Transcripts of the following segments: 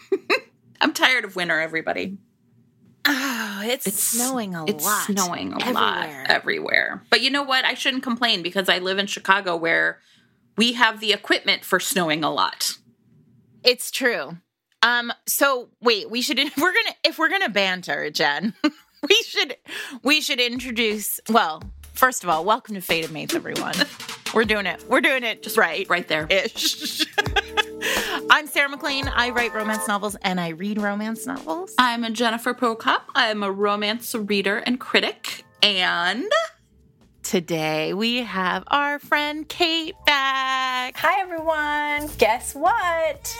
I'm tired of winter, everybody. Oh, it's, It's snowing a it's lot. It's snowing a everywhere. lot everywhere. But you know what? I shouldn't complain because I live in Chicago where we have the equipment for snowing a lot. It's true. Um. So wait, we should. We're gonna if we're gonna banter, Jen. we should. We should introduce. Well, first of all, welcome to Fated Mates, everyone. We're doing it. We're doing it just right. Right there. Ish. I'm Sarah MacLean. I write romance novels and I read romance novels. I'm a Jennifer Prokop. I'm a romance reader and critic. And Today we have our friend Kate back. Hi everyone. Guess what?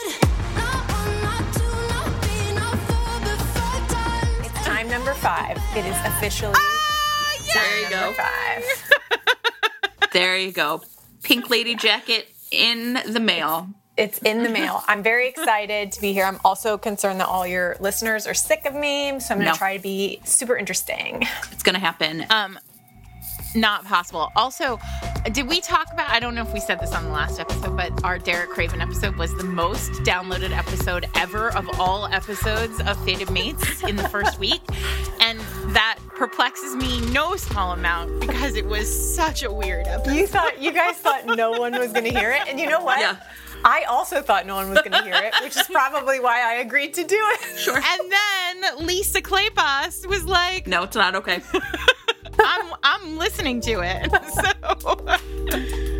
It's time number five. It is officially ah, there you number go. five. There you go. Pink lady jacket in the mail. It's in the mail. I'm very excited to be here. I'm also concerned that all your listeners are sick of me, so I'm going to No. try to be super interesting. It's going to happen. Um, not possible. Also, did we talk about? I don't know if we said this on the last episode, but our Derek Craven episode was the most downloaded episode ever of all episodes of Fated Mates in the first week, and that perplexes me no small amount because it was such a weird episode. You thought you guys thought no one was going to hear it, and you know what? Yeah. I also thought no one was going to hear it, which is probably why I agreed to do it. Sure. And then Lisa Kleypas was like, No, it's not okay. I'm I'm listening to it. So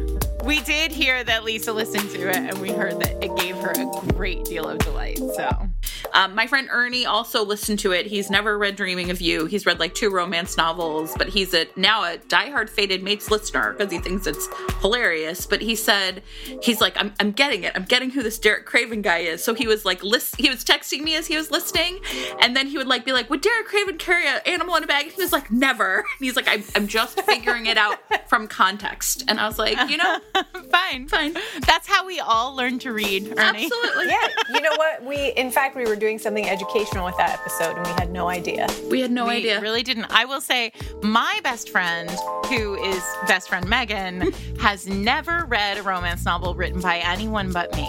we did hear that Lisa listened to it and we heard that it gave her a great deal of delight. So Um, my friend Ernie also listened to it. He's never read Dreaming of You. He's read like two romance novels, but he's a now a diehard Fated Mates listener because he thinks it's hilarious. But he said he's like, I'm, I'm getting it. I'm getting who this Derek Craven guy is. So he was like, list, he was texting me as he was listening, and then he would like be like, Would Derek Craven carry an animal in a bag? And he was like, Never. And he's like, I'm, I'm just figuring it out from context. And I was like, you know, fine, fine. That's how we all learn to read, Ernie. Absolutely. Yeah, you know what? We, in fact, we were doing something educational with that episode, and we had no idea. We had no idea. We idea. really didn't. I will say, my best friend, who is best friend Megan, has never read a romance novel written by anyone but me.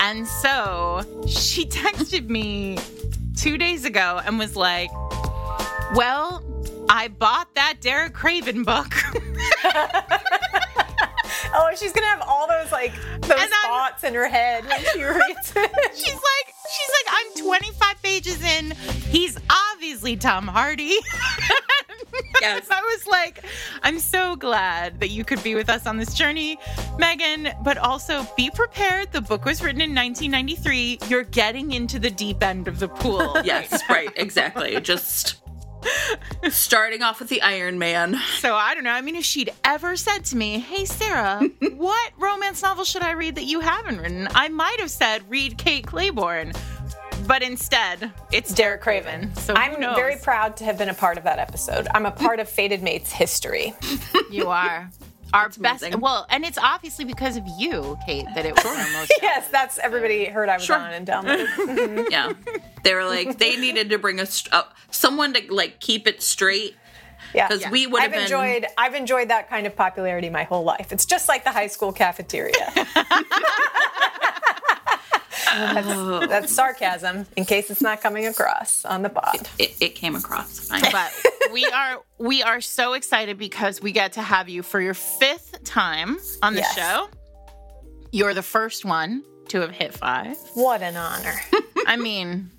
And so she texted me two days ago and was like, Well, I bought that Derek Craven book. Oh, she's gonna have all those like those And I'm- thoughts in her head when she reads it. she's like, she's like, I'm 25 pages in. He's obviously Tom Hardy. Yes. I was like, I'm so glad that you could be with us on this journey, Megan, but also be prepared. The book was written in 1993. You're getting into the deep end of the pool. Yes, right, exactly. Just starting off with the Iron Man. So I don't know. I mean, if she'd ever said to me, Hey, Sarah, what romance novel should I read that you haven't written? I might have said, Read Kate Clayborn. But instead, it's Derek Craven. So I'm knows? very proud to have been a part of that episode. I'm a part of Fated Mates history. You are. Our best. amazing. Well, and it's obviously because of you, Kate, that it was our most. Yes, that's everybody heard I was Sure. on and downloaded. Yeah. They were like, they needed to bring us uh, someone to like keep it straight. Yeah, 'Cause we would have I've been- enjoyed. I've enjoyed that kind of popularity my whole life. It's just like the high school cafeteria. that's, that's sarcasm, in case it's not coming across on the pod. It, it came across fine. But we are we are so excited because we get to have you for your fifth time on the Yes. show. You're the first one to have hit five. What an honor! I mean,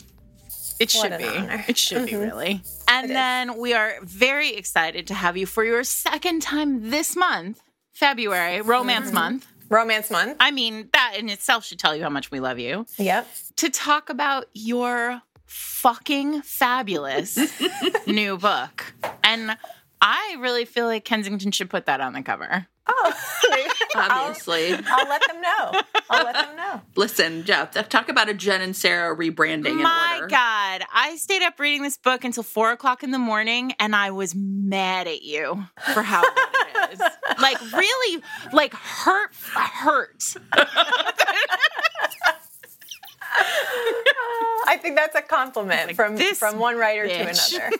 it What should an be. honor. It should be mm-hmm. really. And It is. then we are very excited to have you for your second time this month, February, Romance mm-hmm. Month. Romance month. I mean, that in itself should tell you how much we love you. Yep. To talk about your fucking fabulous new book. And I really feel like Kensington should put that on the cover. Oh. Obviously. I'll, I'll let them know. I'll let them know. Listen, Jeff, talk about a Jen and Sarah rebranding My in order. God, I stayed up reading this book until four o'clock in the morning, and I was mad at you for how good it is. Like, really, like hurt, hurt. I think that's a compliment from from one writer bitch. to another.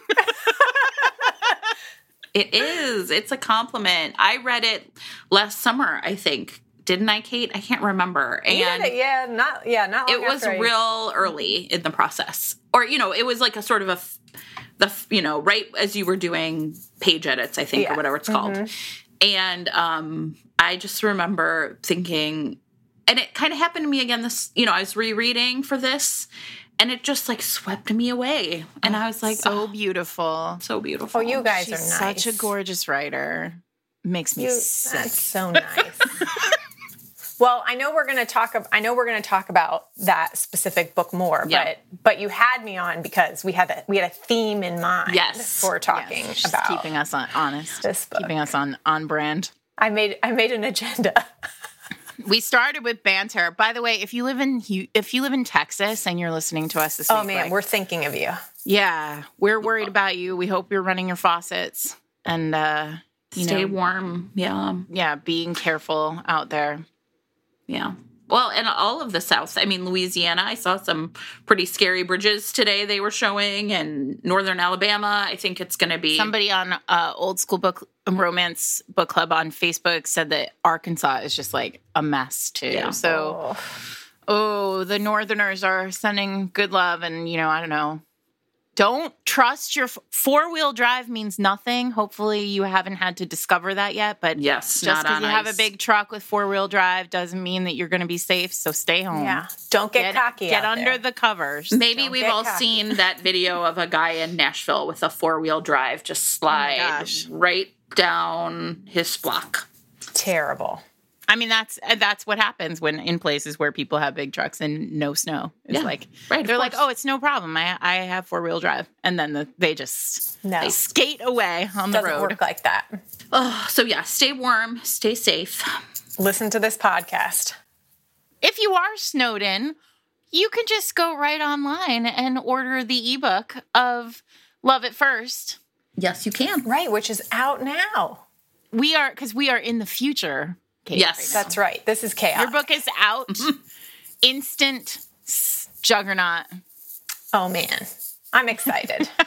It is. It's a compliment. I read it last summer, I think. didn't I, Kate? I can't remember. And it, yeah, not yeah, not. it was I- real early in the process, or you know, it was like a sort of a the you know right as you were doing page edits, I think, Yeah. or whatever it's called. And um, I just remember thinking, and it kind of happened to me again. This, you know, I was rereading for this, and it just like swept me away, and I was like, so oh, beautiful. so beautiful. Oh, you guys She's are nice. such a gorgeous writer. Makes me You, sick. that's so nice. well, I know we're going to talk. ab- I know we're going to talk about that specific book more, Yeah. but but you had me on because we had a we had a theme in mind. Yes. for talking Yes, about. keeping us on honest, this book. keeping us on on brand. I made I made an agenda. We started with banter. By the way, if you live in Hu- if you live in Texas and you're listening to us this Oh week, man, like, we're thinking of you. yeah, we're worried about you. We hope you're running your faucets and uh, you Stay know, warm. Yeah. yeah, being careful out there. Yeah. Well, and all of the South. I mean, Louisiana, I saw some pretty scary bridges today they were showing, and Northern Alabama. I think it's going to be. Somebody on uh, old school book romance book club on Facebook said that Arkansas is just like a mess too. Yeah. So, Oh, oh, the Northerners are sending good love, and you know, I don't know. Don't trust your four wheel drive means nothing. Hopefully, you haven't had to discover that yet. But Yes, just because on you have a big truck with four wheel drive doesn't mean that you're going to be safe. So stay home. yeah. Don't get, cocky. Get out under there. the covers. Maybe Don't we've all cocky. seen that video of a guy in Nashville with a four wheel drive just oh slide gosh. right down his block. terrible. I mean, that's uh, that's what happens when in places where people have big trucks and no snow. It's Yeah, like right, they're like, oh, it's no problem. I I have four wheel drive, and then the, they just No, they skate away on the doesn't road. work like that. Oh, so yeah, stay warm, stay safe. Listen to this podcast. If you are snowed in, you can just go right online and order the ebook of Love at First. Yes, you can. Right, which is out now. We are because we are in the future. Kate, Yes. right. That's right. This is chaos. your book is out. Instant juggernaut. Oh man, I'm excited.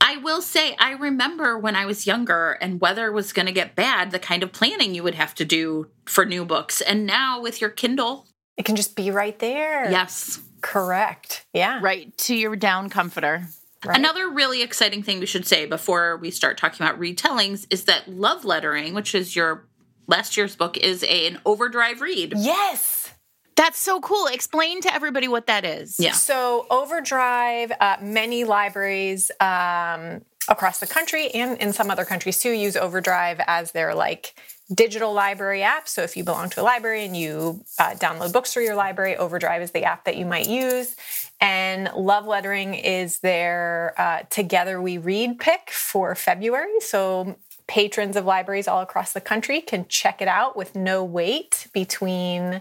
I will say, I remember when I was younger and weather was going to get bad, the kind of planning you would have to do for new books. And now with your Kindle, it can just be right there. yes. Correct. Yeah. Right to your down comforter. Right. Another really exciting thing we should say before we start talking about retellings is that Love Lettering, which is your last year's book, is a, an overdrive read. Yes. That's so cool. Explain to everybody what that is. Yeah. So Overdrive, uh, many libraries um, across the country and in some other countries too use Overdrive as their like digital library app. So if you belong to a library and you uh, download books through your library, Overdrive is the app that you might use. And Love Lettering is their uh, Together We Read pick for February. So patrons of libraries all across the country can check it out with no wait between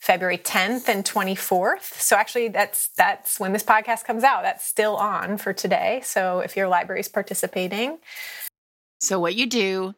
February 10th and 24th. So actually that's that's when this podcast comes out. That's still on for today. So if your library is participating, So what you do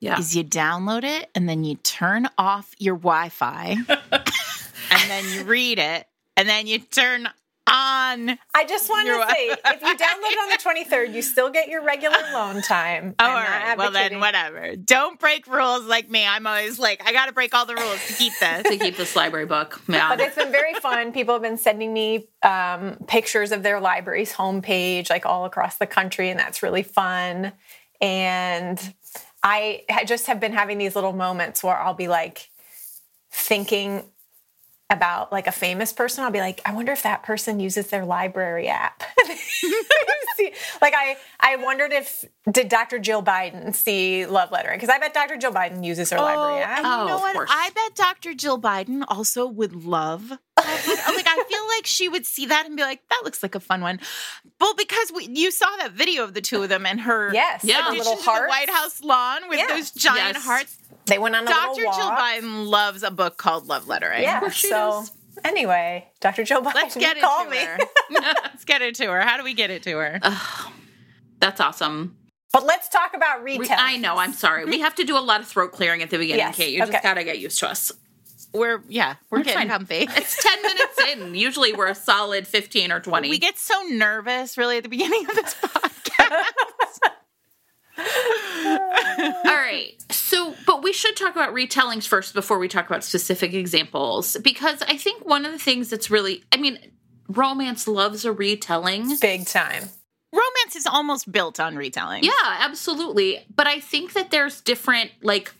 Yeah. is you download it and then you turn off your Wi-Fi and then you read it and then you turn on. I just want You're to say if you download it on the 23rd, you still get your regular loan time. Oh, I'm all not right. Well, then whatever. Don't break rules like me. I'm always like, I got to break all the rules to keep this. to keep this library book. Yeah. But it's been very fun. People have been sending me um, pictures of their library's homepage, like all across the country, and that's really fun. And I just have been having these little moments where I'll be like thinking about like a famous person. I'll be like, I wonder if that person uses their library app. See- like I, I wondered if did Dr. Jill Biden see Love Lettering because I bet Dr. Jill Biden uses her library oh, app. and Oh, you know of what? course. I bet Dr. Jill Biden also would love. Oh, like I feel like she would see that and be like, "That looks like a fun one." Well, because we, you saw that video of the two of them and her Yes, Yeah. the addition little to the. White House lawn with Yeah. those giant Yes. hearts. They went on a Dr. little Jill walk. Biden loves a book called Love Lettering. Yeah. she So does. anyway, Dr. Jill Biden, Let's get it call to me. her. Let's get it to her. How do we get it to her? That's awesome. But let's talk about We- retail. I know. I'm sorry. We have to do a lot of throat clearing at the beginning, Yes, Kate. You okay. just got to get used to us. We're yeah, we're, We're getting fine. comfy. It's 10 minutes in. Usually we're a solid 15 or 20. We get so nervous really at the beginning of this podcast. All right. So, but we should talk about retellings first before we talk about specific examples because I think one of the things that's really, I mean, romance loves a retelling. Big time. Romance is almost built on retelling. Yeah, absolutely. But I think that there's different, like,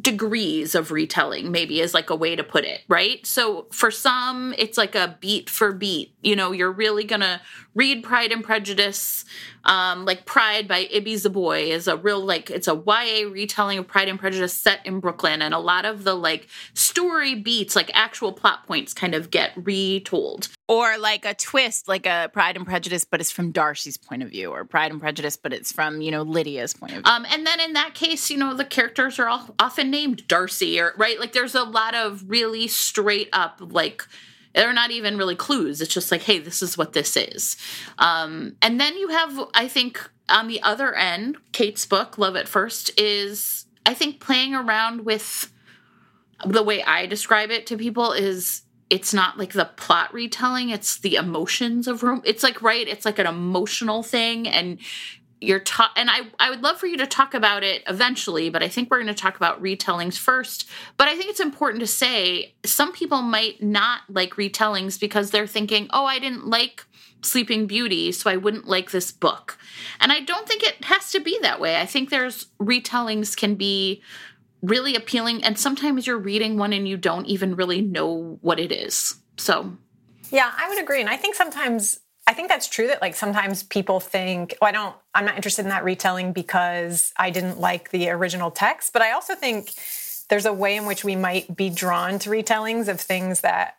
degrees of retelling maybe is like a way to put it right? So for some it's like a beat for beat. You know you're really gonna read pride and prejudice um, like pride by Ibi Zoboi is a real like it's a ya retelling of pride and prejudice set in brooklyn and a lot of the like story beats like actual plot points kind of get retold or like a twist like a pride and prejudice but it's from darcy's point of view or pride and prejudice but it's from you know lydia's point of view. Um, and then in that case you know the characters are all often named darcy or right? Like there's a lot of really straight up like they're not even really clues. It's just like hey this is what this is. Um, and then you have i think on the other end kate's book love at first is i think playing around with the way i describe it to people is it's not like the plot retelling it's the emotions of room it's like right it's like an emotional thing and you're ta- and I I would love for you to talk about it eventually, but I think we're going to talk about retellings first. But I think it's important to say some people might not like retellings because they're thinking, "Oh, I didn't like Sleeping Beauty, so I wouldn't like this book." And I don't think it has to be that way. I think there's retellings can be really appealing and sometimes you're reading one and you don't even really know what it is. So, yeah, I would agree and I think sometimes I think that's true that like sometimes people think, oh, I don't, I'm not interested in that retelling because I didn't like the original text. But I also think there's a way in which we might be drawn to retellings of things that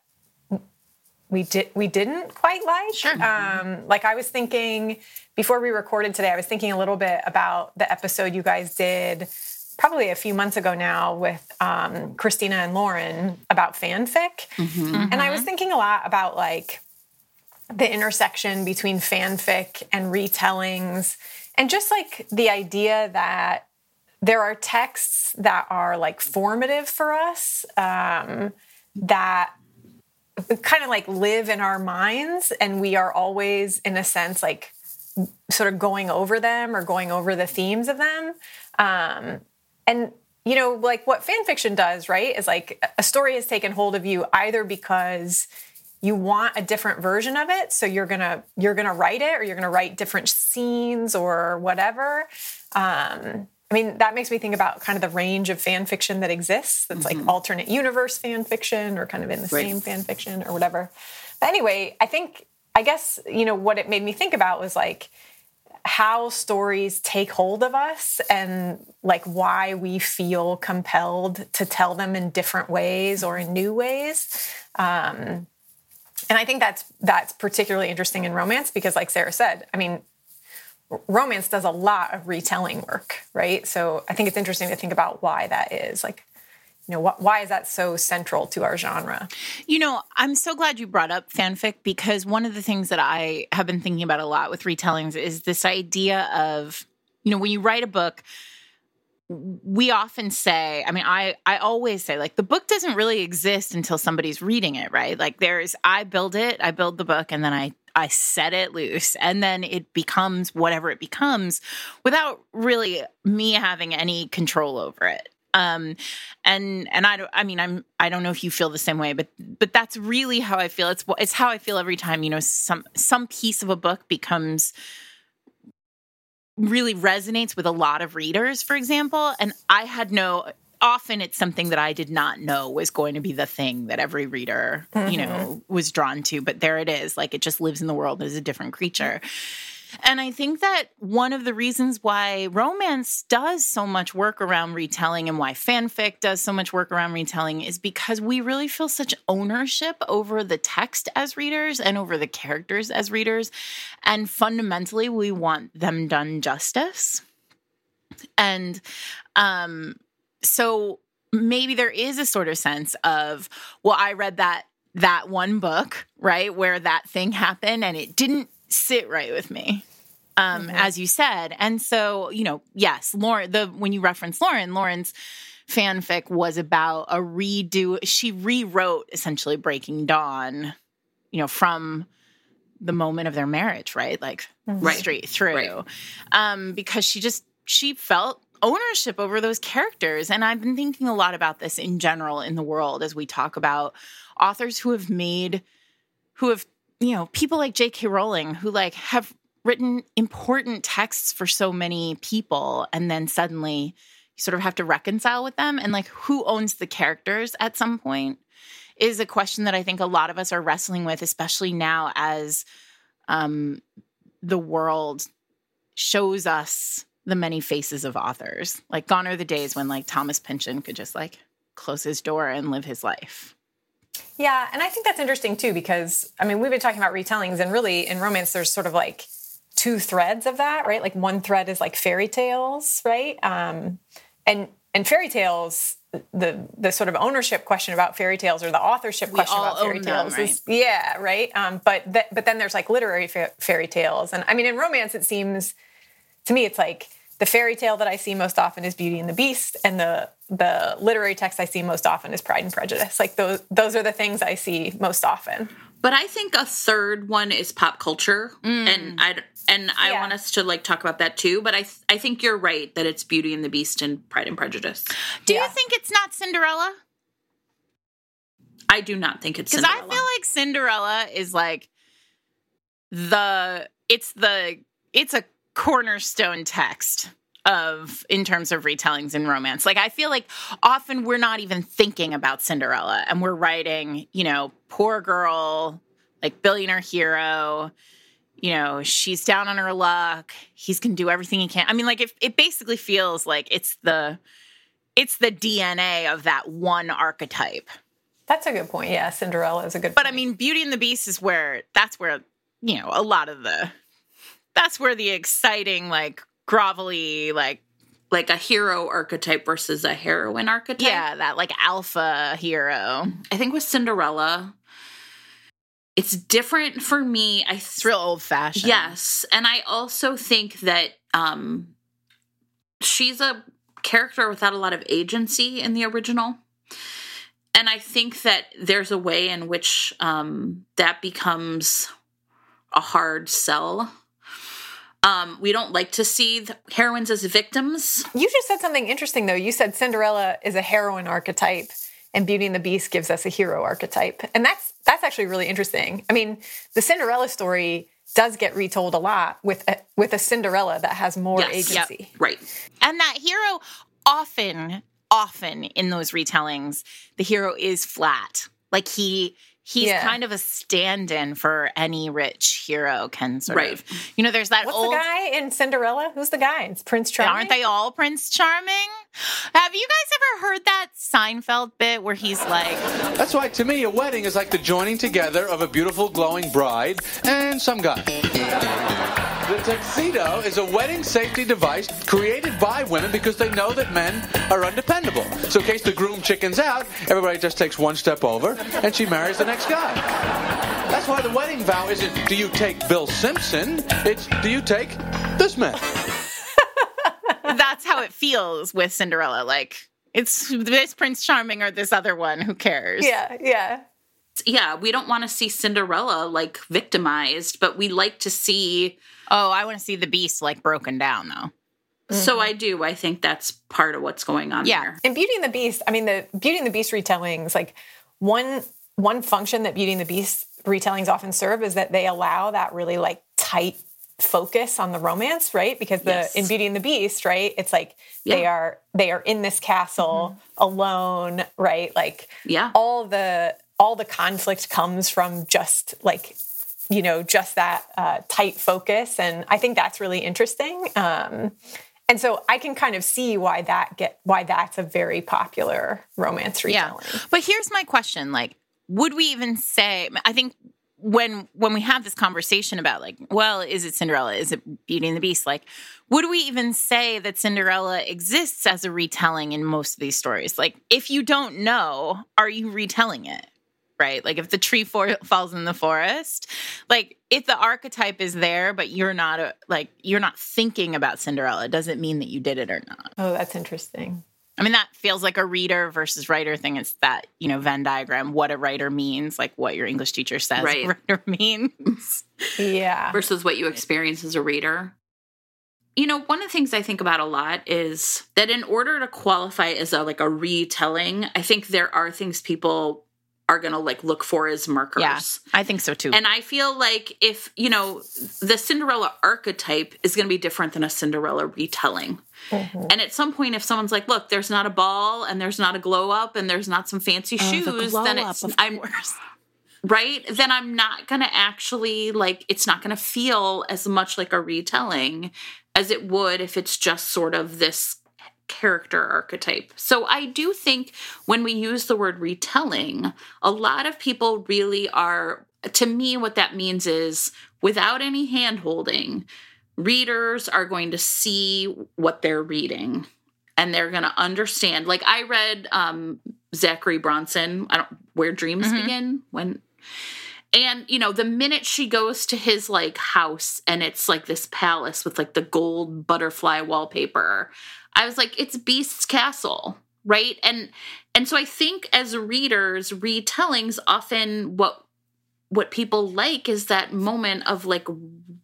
we did we didn't quite like. Sure. Um, like I was thinking before we recorded today, I was thinking a little bit about the episode you guys did probably a few months ago now with um, Christina and Lauren about fanfic, mm-hmm. and I was thinking a lot about like the intersection between fanfic and retellings and just like the idea that there are texts that are like formative for us um, that kind of like live in our minds and we are always in a sense like sort of going over them or going over the themes of them. Um, and you know like what fan fiction does right is like a story has taken hold of you either because you want a different version of it so you're gonna you're gonna write it or you're gonna write different scenes or whatever um, i mean that makes me think about kind of the range of fan fiction that exists that's mm-hmm. like alternate universe fan fiction or kind of in the right. same fan fiction or whatever but anyway i think i guess you know what it made me think about was like how stories take hold of us and like why we feel compelled to tell them in different ways or in new ways um, and I think that's that's particularly interesting in romance because, like Sarah said, I mean, romance does a lot of retelling work, right? So I think it's interesting to think about why that is. Like, you know, wh- why is that so central to our genre? You know, I'm so glad you brought up fanfic because one of the things that I have been thinking about a lot with retellings is this idea of, you know, when you write a book we often say i mean i i always say like the book doesn't really exist until somebody's reading it right like there's i build it i build the book and then i i set it loose and then it becomes whatever it becomes without really me having any control over it um and and i don't i mean i'm i don't know if you feel the same way but but that's really how i feel it's it's how i feel every time you know some some piece of a book becomes really resonates with a lot of readers, for example. And I had no, often it's something that I did not know was going to be the thing that every reader, mm-hmm. you know, was drawn to. But there it is. Like it just lives in the world as a different creature. And I think that one of the reasons why romance does so much work around retelling and why fanfic does so much work around retelling is because we really feel such ownership over the text as readers and over the characters as readers. And fundamentally, we want them done justice. And um, so maybe there is a sort of sense of, well, I read that that one book, right, where that thing happened and it didn't sit right with me. Um, mm-hmm. as you said. And so, you know, yes, Lauren, the when you reference Lauren, Lauren's fanfic was about a redo. She rewrote essentially Breaking Dawn, you know, from the moment of their marriage, right? Like mm-hmm. straight through. Right. Um, because she just she felt ownership over those characters. And I've been thinking a lot about this in general in the world as we talk about authors who have made, who have, you know, people like J.K. Rowling who like have written important texts for so many people and then suddenly you sort of have to reconcile with them and like who owns the characters at some point is a question that I think a lot of us are wrestling with, especially now as um, the world shows us the many faces of authors. Like gone are the days when like Thomas Pynchon could just like close his door and live his life. Yeah, and I think that's interesting too because I mean we've been talking about retellings and really in romance there's sort of like two threads of that, right? Like one thread is like fairy tales, right? Um, and and fairy tales the the sort of ownership question about fairy tales or the authorship We question about fairy tales them, is yeah right um, but th- but then there's like literary fa- fairy tales and I mean in romance it seems to me it's like the fairy tale that I see most often is Beauty and the Beast and the the literary text I see most often is Pride and Prejudice like those those are the things I see most often But I think a third one is pop culture, mm. and I and I Yeah. want us to like talk about that too. But I th- I think you're right that it's Beauty and the Beast and Pride and Prejudice. Do Yeah. you think it's not Cinderella? I do not think it's Because I feel like Cinderella is like the it's the it's a cornerstone text of in terms of retellings in romance. Like I feel like often we're not even thinking about Cinderella and we're writing, you know, poor girl, like billionaire hero, you know, she's down on her luck. He's gonna do everything he can. I mean, like if it basically feels like it's the it's the DNA of that one archetype. that's a good point yeah Cinderella is a good But I mean, Beauty and the Beast is where that's where you know a lot of the that's where the exciting like grovelly like like a hero archetype versus a heroine archetype. yeah that like alpha hero. I think with Cinderella, it's different for me. I It's real old fashioned. Yes, and I also think that um she's a character without a lot of agency in the original. And I think that there's a way in which um that becomes a hard sell. Um we don't like to see the heroines as victims. You just said something interesting though. You said Cinderella is a heroine archetype and Beauty and the Beast gives us a hero archetype. And that's that's actually really interesting. I mean, the Cinderella story does get retold a lot with a, with a Cinderella that has more Yes, yep. agency. Right. And that hero often often in those retellings the hero is flat. Like he he's Yeah. kind of a stand-in for any rich hero can sort Right. of. You know, there's that What's old the guy in Cinderella? Who's the guy? It's Prince Charming. Aren't they all Prince Charming? Have you guys ever heard that Seinfeld bit where he's like, That's why, to me, a wedding is like the joining together of a beautiful, glowing bride and some guy. The tuxedo is a wedding safety device created by women because they know that men are undependable. So, in case the groom chickens out, everybody just takes one step over and she marries the next guy. That's why the wedding vow isn't do you take Bill Simpson? It's do you take this man? that's how it feels with Cinderella. Like, it's this Prince Charming or this other one. Who cares? Yeah, yeah. Yeah, we don't want to see Cinderella like victimized, but we like to see Oh, I want to see the beast like broken down though. So mm-hmm. I do. I think that's part of what's going on Yeah. there. In Beauty and the Beast, I mean the Beauty and the Beast retellings, like one one function that Beauty and the Beast retellings often serve is that they allow that really like tight focus on the romance, right? Because the Yes. in Beauty and the Beast, right, it's like they are they are in this castle mm-hmm. alone, right? Like Yeah. all the all the conflict comes from just like you know just that uh, tight focus and i think that's really interesting um, and so i can kind of see why that get why that's a very popular romance retelling. Yeah. But here's my question: like, would we even say? I think when when we have this conversation about like, well, is it Cinderella? Is it Beauty and the Beast? Like, would we even say that Cinderella exists as a retelling in most of these stories? Like, if you don't know, are you retelling it? Right? Like, if the tree for- falls in the forest, like if the archetype is there, but you're not a, like you're not thinking about Cinderella, doesn't mean that you did it or not. oh that's interesting I mean, that feels like a reader versus writer thing. It's that, you know, Venn diagram, what a writer means, like what your English teacher says Right. writer means. yeah versus what you experience as a reader. you know, one of the things I think about a lot is that in order to qualify as a like a retelling, I think there are things people are going to like look for as markers. Yeah, I think so too. And I feel like if, you know, the Cinderella archetype is going to be different than a Cinderella retelling. Mm-hmm. And at some point, if someone's like, look, there's not a ball and there's not a glow up and there's not some fancy oh, shoes, the then it's, I'm, worse. right? Then I'm not going to actually like, it's not going to feel as much like a retelling as it would if it's just sort of this character archetype. So I do think when we use the word retelling, a lot of people really are, to me, what that means is without any hand holding, readers are going to see what they're reading and they're going to understand. Like I read um, Zachary Bronson, I don't, Where Dreams mm-hmm. Begin, when and you know, the minute she goes to his like house and it's like this palace with like the gold butterfly wallpaper, I was like, it's Beast's castle, right? And and so I think as readers, retellings often what what people like is that moment of like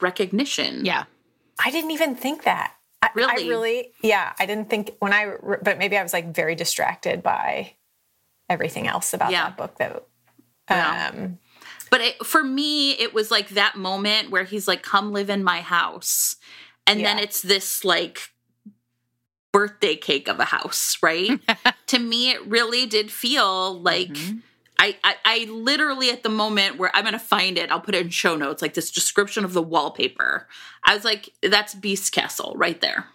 recognition. Yeah. I didn't even think that. I, really? I really, yeah. I didn't think when I, but maybe I was like very distracted by everything else about yeah. that book that. Yeah. Um, but it, for me, it was like that moment where he's like, "Come live in my house," and yeah. then it's this like birthday cake of a house, right? to me, it really did feel like mm-hmm. I, I, I literally at the moment where I'm gonna find it, I'll put it in show notes, like this description of the wallpaper. I was like, that's Beast Castle right there.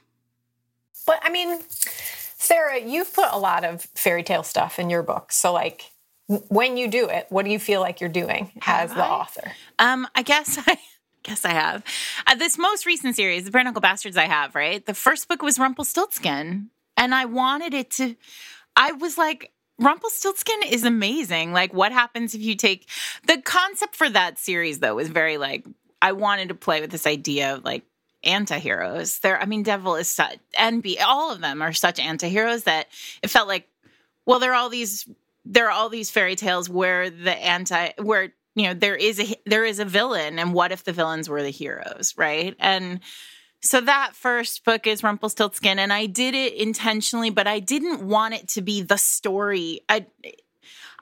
But I mean, Sarah, you've put a lot of fairy tale stuff in your book. So like when you do it, what do you feel like you're doing as the author? Um, I guess I guess I have. Uh, this most recent series, The Bare Bastards, I have, right? The first book was Rumpelstiltskin. And I wanted it to, I was like, Rumpelstiltskin is amazing. Like, what happens if you take the concept for that series, though, was very like, I wanted to play with this idea of like anti-heroes. There, I mean, Devil is such, and be all of them are such anti-heroes that it felt like, well, there are all these, there are all these fairy tales where the anti, where you know there is a there is a villain and what if the villains were the heroes right and so that first book is rumpelstiltskin and i did it intentionally but i didn't want it to be the story i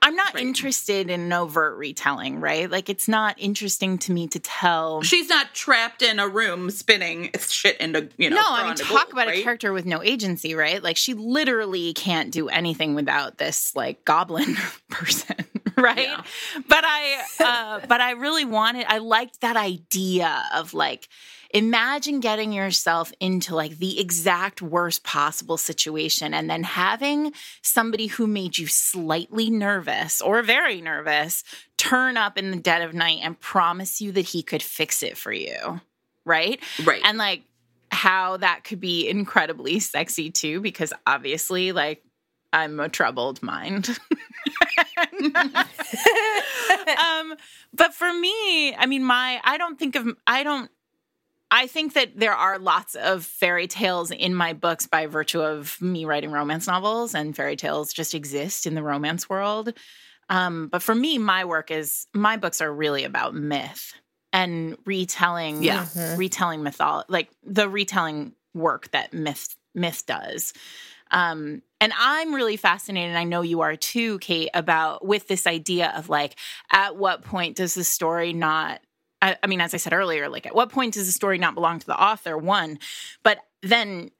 I'm not right. interested in an overt retelling, right? Like it's not interesting to me to tell. She's not trapped in a room spinning shit into, you know. No, I mean talk gold, about right? a character with no agency, right? Like she literally can't do anything without this like goblin person, right? Yeah. But I uh but I really wanted I liked that idea of like imagine getting yourself into like the exact worst possible situation and then having somebody who made you slightly nervous or very nervous turn up in the dead of night and promise you that he could fix it for you. Right? Right. And like how that could be incredibly sexy too, because obviously, like, I'm a troubled mind. um, but for me, I mean, my, I don't think of, I don't, I think that there are lots of fairy tales in my books by virtue of me writing romance novels, and fairy tales just exist in the romance world. Um, but for me, my work is my books are really about myth and retelling, yeah, mm-hmm. retelling mythology, like the retelling work that myth myth does. Um, and I'm really fascinated, and I know you are too, Kate, about with this idea of like, at what point does the story not I, I mean, as I said earlier, like at what point does the story not belong to the author? One, but then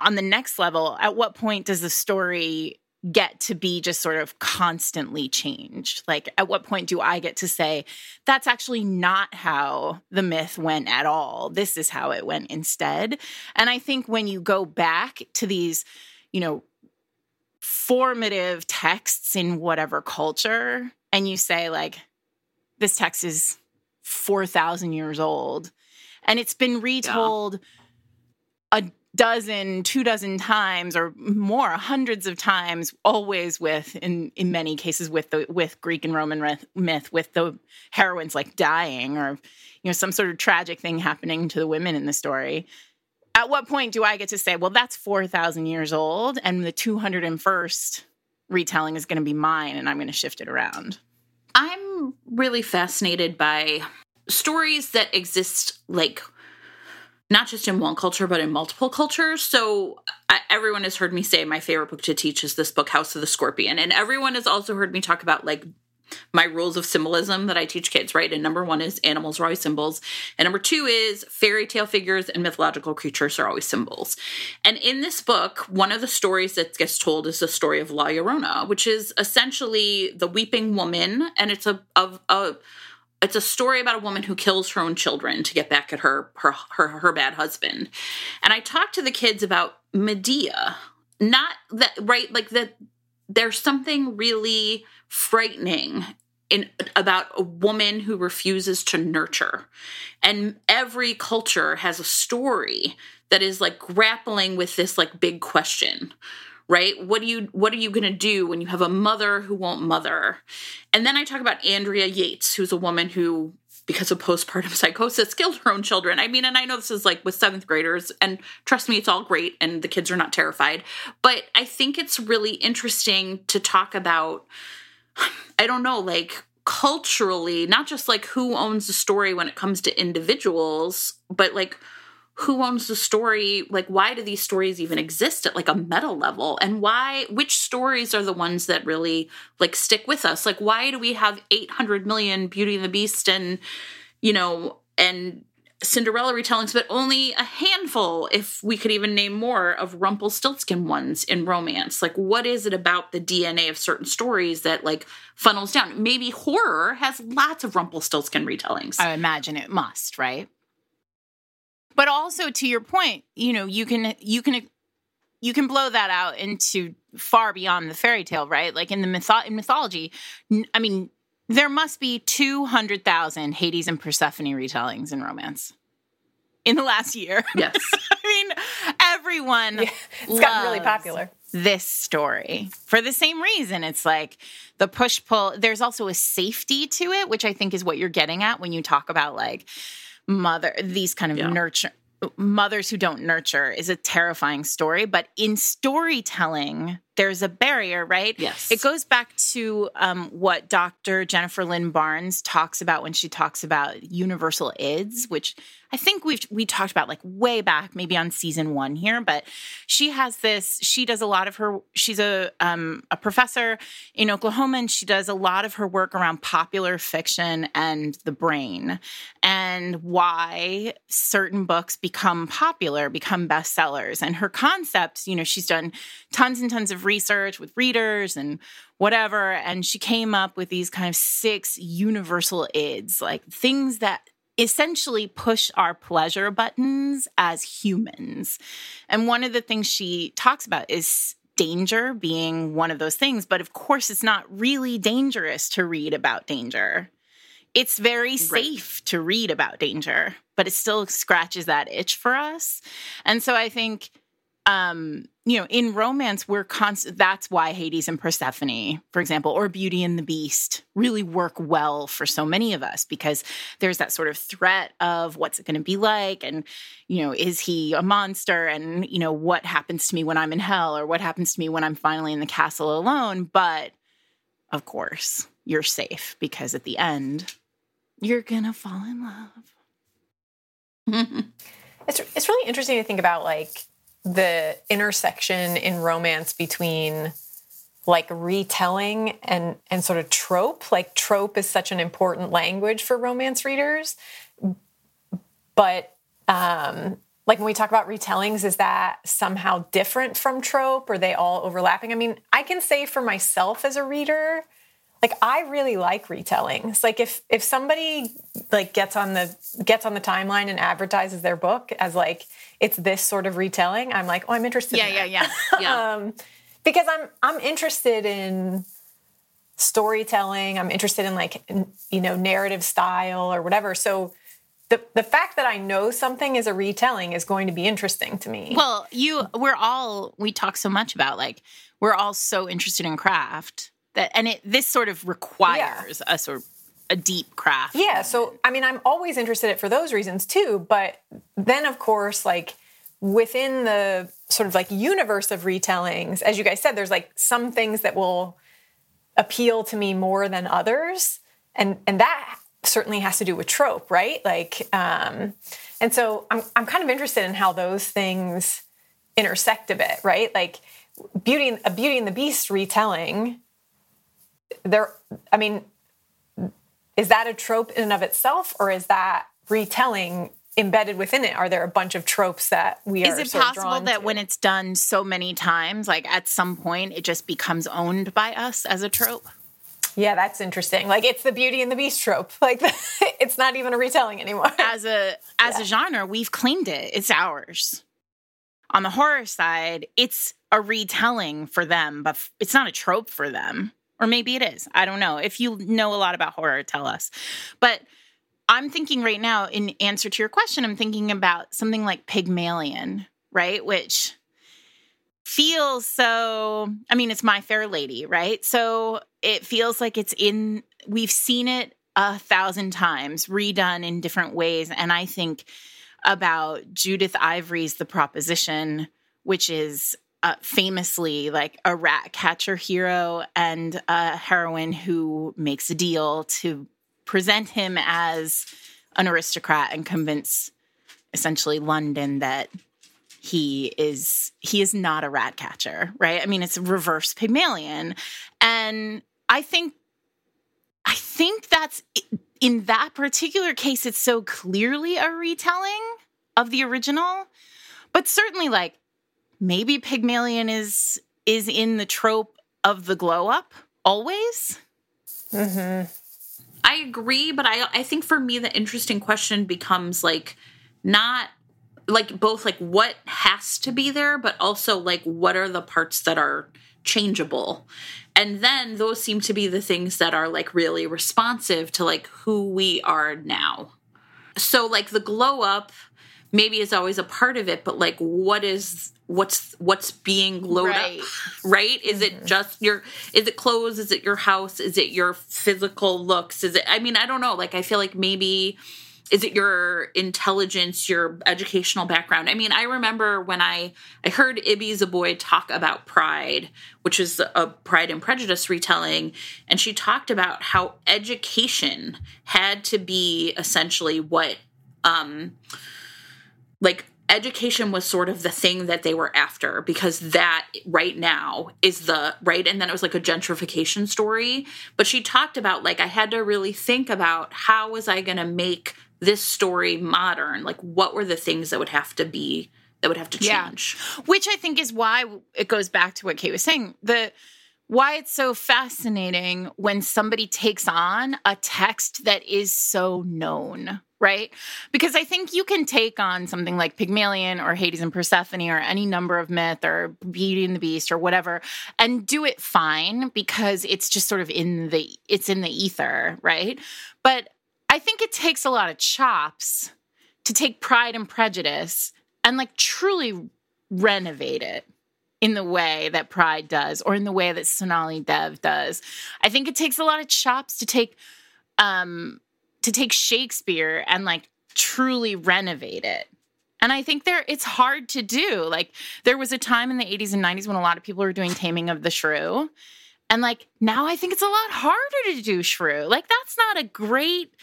on the next level, at what point does the story get to be just sort of constantly changed? Like, at what point do I get to say, that's actually not how the myth went at all? This is how it went instead. And I think when you go back to these, you know, formative texts in whatever culture, and you say, like, this text is 4,000 years old. And it's been retold yeah. a dozen, two dozen times or more, hundreds of times, always with, in, in many cases, with the with Greek and Roman myth, with the heroines like dying or, you know, some sort of tragic thing happening to the women in the story. At what point do I get to say, well, that's 4,000 years old and the 201st retelling is going to be mine and I'm going to shift it around? I'm really fascinated by stories that exist like not just in one culture, but in multiple cultures. So I, everyone has heard me say my favorite book to teach is this book, House of the Scorpion. And everyone has also heard me talk about like my rules of symbolism that I teach kids, right? And number one is animals are always symbols. And number two is fairy tale figures and mythological creatures are always symbols. And in this book, one of the stories that gets told is the story of La Llorona, which is essentially the weeping woman. And it's a, a, it's a story about a woman who kills her own children to get back at her her her, her bad husband. And I talked to the kids about Medea, not that right like that there's something really frightening in about a woman who refuses to nurture. And every culture has a story that is like grappling with this like big question right what do you what are you going to do when you have a mother who won't mother and then i talk about andrea yates who's a woman who because of postpartum psychosis killed her own children. I mean and i know this is like with seventh graders and trust me it's all great and the kids are not terrified. But i think it's really interesting to talk about I don't know, like culturally, not just like who owns the story when it comes to individuals, but like who owns the story like why do these stories even exist at like a meta level and why which stories are the ones that really like stick with us like why do we have 800 million beauty and the beast and you know and Cinderella retellings, but only a handful, if we could even name more, of Rumpelstiltskin ones in romance. Like, what is it about the DNA of certain stories that like funnels down? Maybe horror has lots of Rumpelstiltskin retellings. I imagine it must, right? But also to your point, you know, you can you can you can blow that out into far beyond the fairy tale, right? Like in the mytho- in mythology, I mean, there must be 200,000 Hades and Persephone retellings in romance in the last year. Yes. I mean, everyone yeah, it's gotten really popular. This story for the same reason. It's like the push pull. There's also a safety to it, which I think is what you're getting at when you talk about like mother, these kind of yeah. nurture mothers who don't nurture is a terrifying story. But in storytelling, there's a barrier, right? Yes. It goes back to um, what Dr. Jennifer Lynn Barnes talks about when she talks about universal ids, which I think we've we talked about like way back, maybe on season one here. But she has this. She does a lot of her. She's a um, a professor in Oklahoma, and she does a lot of her work around popular fiction and the brain, and why certain books become popular, become bestsellers. And her concepts, you know, she's done tons and tons of research with readers and whatever. And she came up with these kind of six universal ids, like things that essentially push our pleasure buttons as humans. And one of the things she talks about is danger being one of those things. But of course, it's not really dangerous to read about danger. It's very safe right. to read about danger, but it still scratches that itch for us. And so I think um you know in romance we're constant that's why hades and persephone for example or beauty and the beast really work well for so many of us because there's that sort of threat of what's it going to be like? And you know is he a monster? And you know what happens to me when i'm in hell or what happens to me when i'm finally in the castle alone? But of course you're safe because at the end you're gonna fall in love. It's, it's really interesting to think about like the intersection in romance between like retelling and and sort of trope. Like trope is such an important language for romance readers. But um like when we talk about retellings is that somehow different from trope? Or they all overlapping? I mean i can say for myself as a reader like i really like retellings like if if somebody like gets on the gets on the timeline and advertises their book as like it's this sort of retelling, I'm like, oh, I'm interested. Yeah, in yeah, yeah, yeah. um, because I'm I'm interested in storytelling. I'm interested in like you know narrative style or whatever. So the the fact that I know something is a retelling is going to be interesting to me. Well, you we're all we talk so much about like we're all so interested in craft that and it this sort of requires yeah. a sort of a deep craft. Yeah. So, I mean, I'm always interested in it for those reasons too. But then, of course, like within the sort of like universe of retellings, as you guys said, there's like some things that will appeal to me more than others. And, and that certainly has to do with trope, right? Like, um, and so I'm I'm kind of interested in how those things intersect a bit, right? Like, Beauty a Beauty and the Beast retelling. There, I mean, is that a trope in and of itself, or is that retelling embedded within it? Are there a bunch of tropes that we are? is it possible that to? when it's done so many times like at some point it just becomes owned by us as a trope Yeah, that's interesting. Like it's the Beauty and the Beast trope. Like it's not even a retelling anymore. as a as a genre we've claimed it it's ours on the horror side it's a retelling for them but it's not a trope for them or maybe it is. I don't know. If you know a lot about horror tell us. But i'm thinking right now in answer to your question i'm thinking about something like pygmalion right? Which feels so i mean it's my fair lady right? So it feels like it's in we've seen it a thousand times redone in different ways. And i think about judith ivory's the proposition which is uh, famously like a rat catcher hero and a heroine who makes a deal to present him as an aristocrat and convince essentially london that he is he is not a rat catcher right? I mean it's reverse pygmalion. And i think i think that's in that particular case it's so clearly a retelling of the original. But certainly like maybe pygmalion is is in the trope of the glow up always mm-hmm. I agree, but I I think for me the interesting question becomes like not like both like what has to be there, but also like what are the parts that are changeable. And then those seem to be the things that are like really responsive to like who we are now. So like the glow up maybe is always a part of it, but like what is what's what's being glowed Right. up right. is it just your is it clothes? Is it your house? Is it your physical looks? Is it i mean i don't know. Like i feel like maybe is it your intelligence your educational background? I mean i remember when i i heard Ibi Zoboi talk about pride which is a pride and prejudice retelling and she talked about how education had to be essentially what um like education was sort of the thing that they were after because that right now is the right and then it was like a gentrification story but she talked about like i had to really think about how was i going to make this story modern like what were the things that would have to be that would have to Yeah. change which I think is why it goes back to what Kate was saying. The why it's so fascinating when somebody takes on a text that is so known, right? Because I think you can take on something like Pygmalion or Hades and Persephone or any number of myth or Beauty and the Beast or whatever and do it fine because it's just sort of in the it's in the ether, right? But I think it takes a lot of chops to take Pride and Prejudice and like truly renovate it in the way that Pride does or in the way that Sonali Dev does. I think it takes a lot of chops to take um to take Shakespeare and like truly renovate it. And I think there it's hard to do. Like there was a time in the 80s and 90s when a lot of people were doing Taming of the Shrew. And like now I think it's a lot harder to do Shrew. Like that's not a great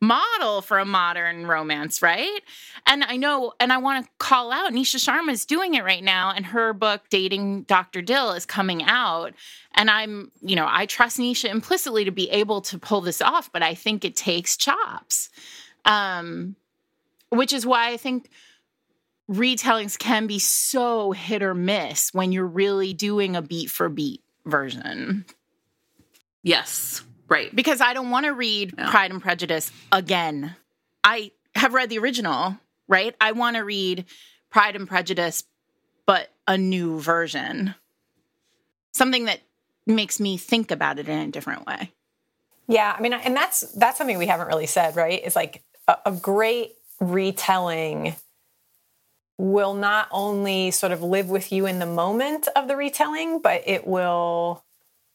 model for a modern romance, right? And I know, and I want to call out Nisha Sharma is doing it right now, and her book Dating Dr. Dil is coming out. And I'm, you know, I trust Nisha implicitly to be able to pull this off, but I think it takes chops. Um, which is why I think retellings can be so hit or miss when you're really doing a beat for beat version yes right because I don't want to read Yeah. Pride and Prejudice again. I have read the original, right? I want to read Pride and Prejudice, but a new version. Something that makes me think about it in a different way. Yeah, I mean, and that's that's something we haven't really said, right? Is like a, a great retelling will not only sort of live with you in the moment of the retelling, but it will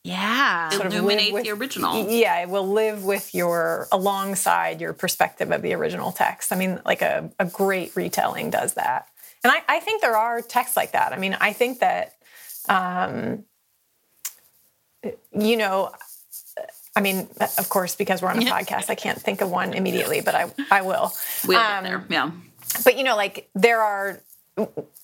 Yeah. sort of Illuminate live with, the original. Yeah, it will live with your alongside your perspective of the original text. I mean, like a, a great retelling does that. And I, I think there are texts like that. I mean, I think that um, you know, I mean, of course, because we're on a podcast, I can't think of one immediately, but I I will. We'll Um, get there. Yeah. But you know, like there are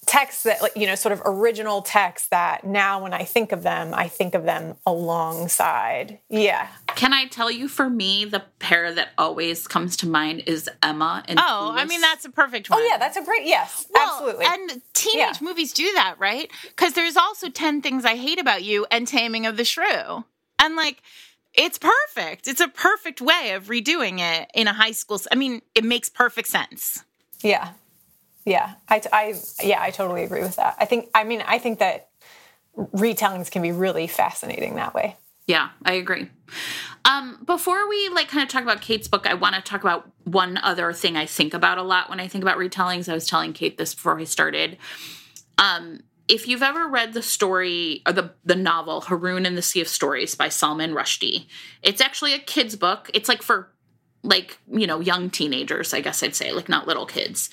texts that you know sort of original texts that now when I think of them, I think of them alongside. Yeah. Can I tell you, for me, the pair that always comes to mind is Emma and Oh, I mean that's a perfect one. Oh yeah, that's a great yes, Well, absolutely. And teenage Yeah. movies do that, right? Because there's also 10 Things I Hate About You and Taming of the Shrew. And like, it's perfect. It's a perfect way of redoing it in a high school. i mean, it makes perfect sense. Yeah. Yeah. I, I, yeah, I totally agree with that. I think, I mean, I think that retellings can be really fascinating that way. Yeah, I agree. Um, before we like kind of talk about Kate's book, I want to talk about one other thing I think about a lot when I think about retellings. I was telling Kate this before I started. Um, if you've ever read the story or the the novel Haroun and the Sea of Stories by Salman Rushdie, it's actually a kid's book. It's like for like, you know, young teenagers, I guess I'd say, like not little kids.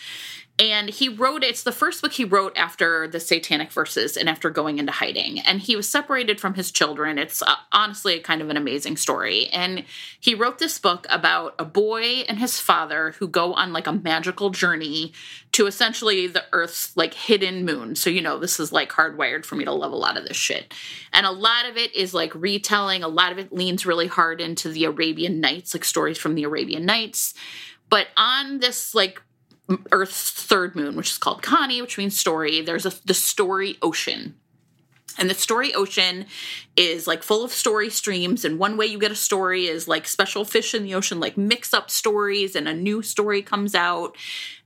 And he wrote it's the first book he wrote after the Satanic Verses and after going into hiding. And he was separated from his children. It's uh, honestly kind of an amazing story. And he wrote this book about a boy and his father who go on like a magical journey to essentially the Earth's like hidden moon. So, you know, this is like hardwired for me to love a lot of this shit. And a lot of it is like retelling, a lot of it leans really hard into the Arabian Nights, like stories from the Arabian Nights. But on this like Earth's third moon, which is called Kani, which means story. There's a the story ocean. And the story ocean is like full of story streams. And one way you get a story is like special fish in the ocean, like mix up stories and a new story comes out.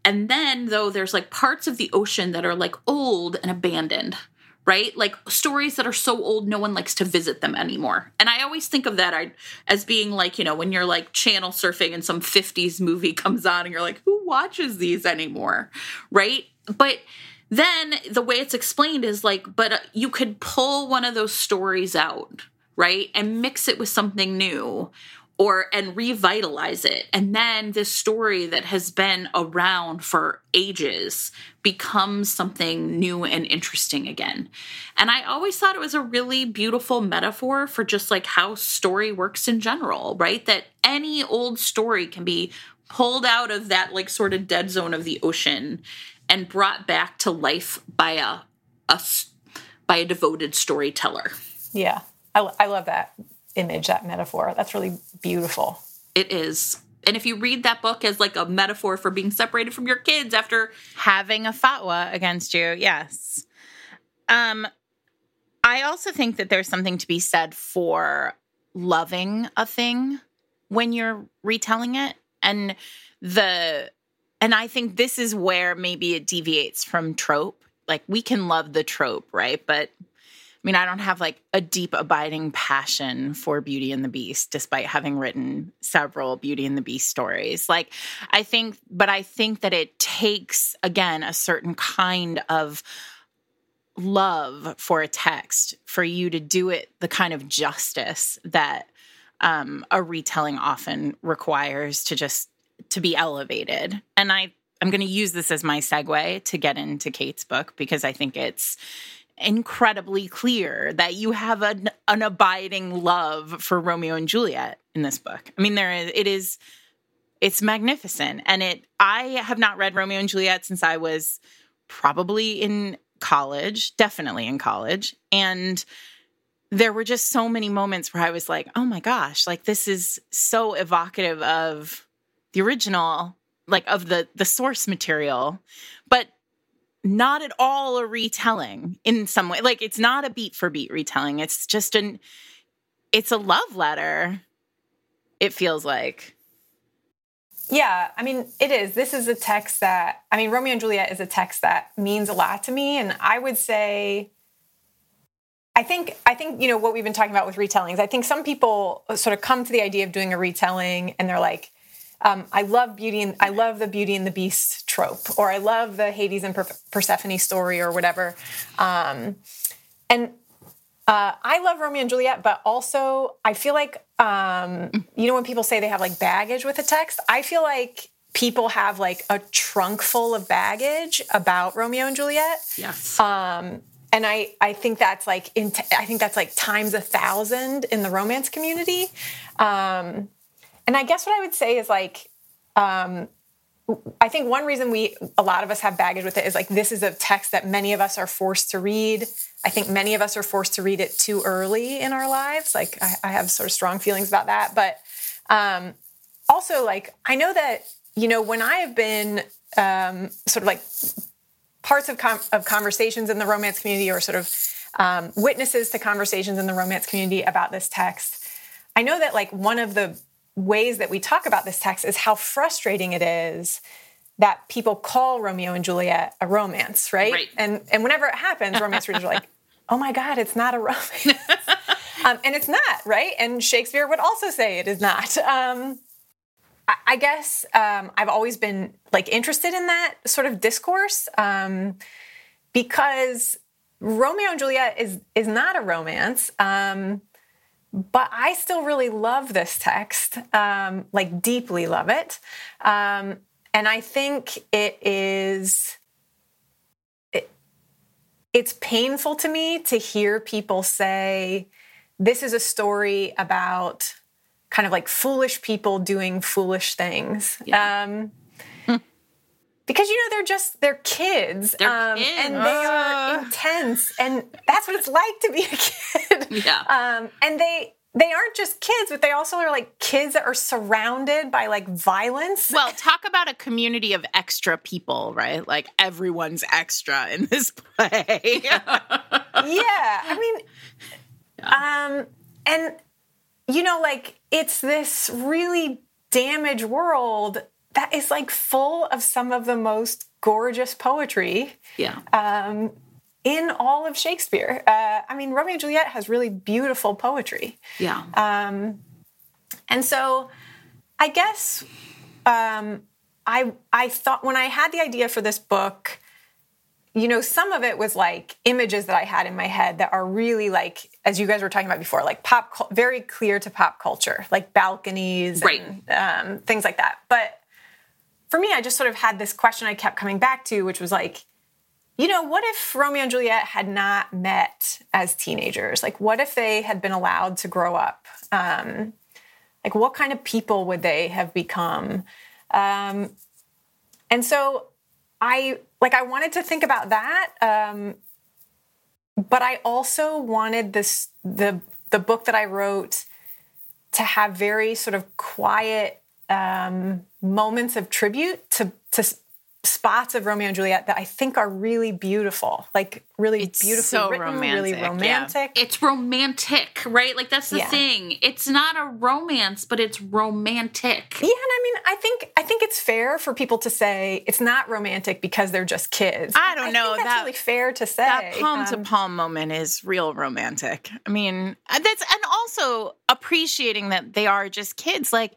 And then, though, there's like parts of the ocean that are like old and abandoned, right? Like stories that are so old, no one likes to visit them anymore. And I always think of that I- as being like, you know, when you're like channel surfing and some 50s movie comes on and you're like, who watches these anymore? Right? But then the way it's explained is like, but uh, you could pull one of those stories out, right? And mix it with something new or and revitalize it. And then this story that has been around for ages becomes something new and interesting again. And i always thought it was a really beautiful metaphor for just like how story works in general right? That any old story can be pulled out of that like sort of dead zone of the ocean and brought back to life by a, a by a devoted storyteller. Yeah. I, I love that image, that metaphor. That's really beautiful. It is. And if you read that book as like a metaphor for being separated from your kids after Having a fatwa against you, yes. Um, I also think that there's something to be said for loving a thing when you're retelling it. And the and I think this is where maybe it deviates from trope. Like we can love the trope, right? But I mean, I don't have like a deep abiding passion for Beauty and the Beast, despite having written several Beauty and the Beast stories. Like, I think, but I think that it takes, again, a certain kind of love for a text for you to do it the kind of justice that um, a retelling often requires to just to be elevated. And I I'm going to use this as my segue to get into Kate's book because I think it's incredibly clear that you have an, an abiding love for Romeo and Juliet in this book. I mean, there is, it is it's magnificent, and it. I have not read Romeo and Juliet since I was probably in college, definitely in college, and there were just so many moments where I was like, "Oh my gosh, like this is so evocative of the original, like of the the source material." But not at all a retelling in some way. Like it's not a beat for beat retelling. It's just an it's a love letter. It feels like. Yeah, I mean, it is. This is a text that, I mean, Romeo and Juliet is a text that means a lot to me. And I would say, I think, I think, you know, what we've been talking about with retellings, I think some people sort of come to the idea of doing a retelling and they're like, um, I love beauty and I love the Beauty and the Beast trope, or I love the Hades and per- Persephone story, or whatever. Um, and uh, I love Romeo and Juliet, but also I feel like um, you know when people say they have like baggage with a text, I feel like people have like a trunk full of baggage about Romeo and Juliet. yes, Um, and I, I think that's like in, I think that's like times a thousand in the romance community. Um, and I guess what I would say is like, um, I think one reason we, a lot of us have baggage with it is like this is a text that many of us are forced to read. I think many of us are forced to read it too early in our lives. Like I, I have sort of strong feelings about that. But um, also, like I know that you know when I have been um, sort of like parts of com- of conversations in the romance community or sort of um, witnesses to conversations in the romance community about this text. I know that like one of the ways that we talk about this text is how frustrating it is that people call Romeo and Juliet a romance, right? Right. And and whenever it happens, romance readers are like, "Oh my God, it's not a romance," um, and it's not, right? And Shakespeare would also say it is not. Um, I, I guess um, I've always been like interested in that sort of discourse um, because Romeo and Juliet is is not a romance. Um, but I still really love this text, um, like deeply love it. Um, and I think it is, it, it's painful to me to hear people say, this is a story about kind of like foolish people doing foolish things. Yeah. Um, because you know they're just they're kids, They're um, kids. and they are Uh. intense, and that's what it's like to be a kid. Yeah. Um, and they they aren't just kids, but they also are like kids that are surrounded by like violence. Well, talk about a community of extra people, right? Like everyone's extra in this play. yeah, I mean, um, and you know, like it's this really damaged world that is like full of some of the most gorgeous poetry yeah. um, in all of Shakespeare. Uh, I mean, Romeo and Juliet has really beautiful poetry. Yeah. Um, and so I guess um, I I thought when I had the idea for this book, you know, some of it was like images that I had in my head that are really like, as you guys were talking about before, like pop, very clear to pop culture, like balconies, Right. and um, things like that. But for me, I just sort of had this question I kept coming back to, which was like, you know, what if Romeo and Juliet had not met as teenagers? Like, what if they had been allowed to grow up? Um, like, what kind of people would they have become? Um, and so I like I wanted to think about that, um, but I also wanted this the the book that I wrote to have very sort of quiet um, moments of tribute to to spots of Romeo and Juliet that I think are really beautiful, like really It's beautifully so written, really romantic, yeah. it's romantic, right? Like that's the Yeah. thing. It's not a romance, but it's romantic. Yeah, and I mean, I think I think it's fair for people to say it's not romantic because they're just kids. I don't know, Think that's that- really fair to say. that palm to Um, palm moment is real romantic. I mean, uh, that's and also appreciating that they are just kids. Like,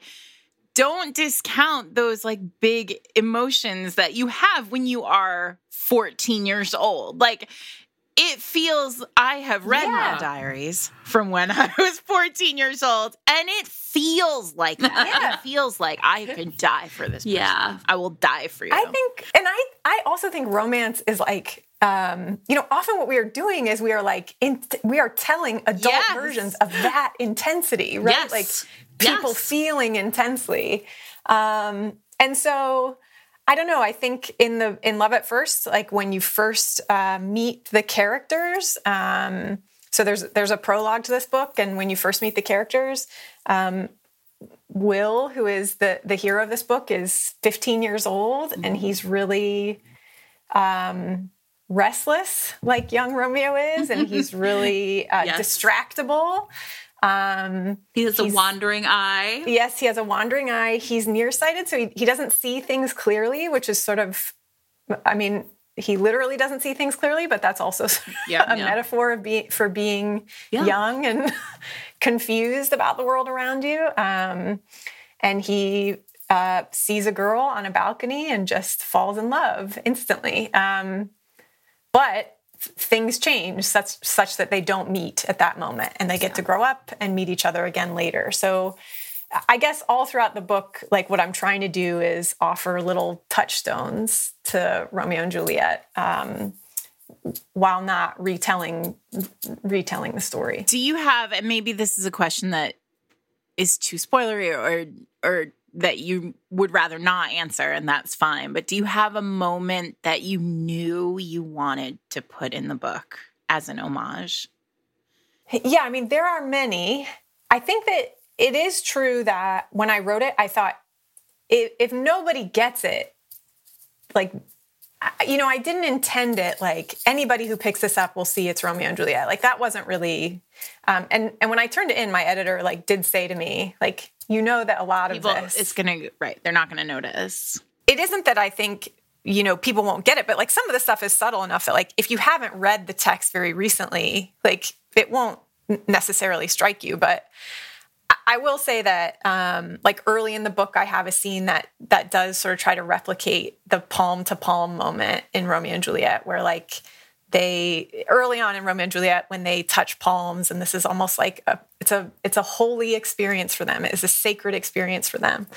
don't discount those like big emotions that you have when you are 14 years old. Like, it feels I have read Yeah. my diaries from when I was 14 years old, and it feels like that. Yeah. It feels like I could die for this. person. Yeah. I will die for you. I think, and I, I also think romance is like, um, you know, often what we are doing is we are like, in, we are telling adult Yes. versions of that intensity, right? Yes. Like people Yes. feeling intensely, um, and so I don't know. I think in the in Love at First, like when you first uh, meet the characters. Um, so there's there's a prologue to this book, and when you first meet the characters, um, Will, who is the the hero of this book, is 15 years old, and he's really um, restless, like young Romeo is, and he's really uh, Yes. distractible. Um, He has a wandering eye. yes, he has a wandering eye. He's nearsighted, so he, he doesn't see things clearly, which is sort of, I mean, he literally doesn't see things clearly, but that's also Yeah, a yeah. metaphor of being for being Yeah. young and confused about the world around you. Um, and he uh, sees a girl on a balcony and just falls in love instantly. Um, but things change such such that they don't meet at that moment and they get to grow up and meet each other again later so i guess all throughout the book like what i'm trying to do is offer little touchstones to romeo and juliet um, while not retelling retelling the story. Do you have and maybe this is a question that is too spoilery or or that you would rather not answer and that's fine, but do you have a moment that you knew you wanted to put in the book as an homage? Yeah, I mean there are many. I think that it is true that when I wrote it, I thought if, if nobody gets it, like you know, I didn't intend it like anybody who picks this up will see it's Romeo and Juliet. Like that wasn't really. Um, and and when I turned it in, my editor like did say to me, like, you know that a lot People, of this, it's gonna right. They're not gonna notice. It isn't that I think you know people won't get it, but like some of the stuff is subtle enough that like if you haven't read the text very recently, like it won't necessarily strike you. But I will say that, um, like early in the book, I have a scene that that does sort of try to replicate the palm to palm moment in Romeo and Juliet, where like they early on in Romeo and Juliet when they touch palms, and this is almost like a it's a it's a holy experience for them. It is a sacred experience for them.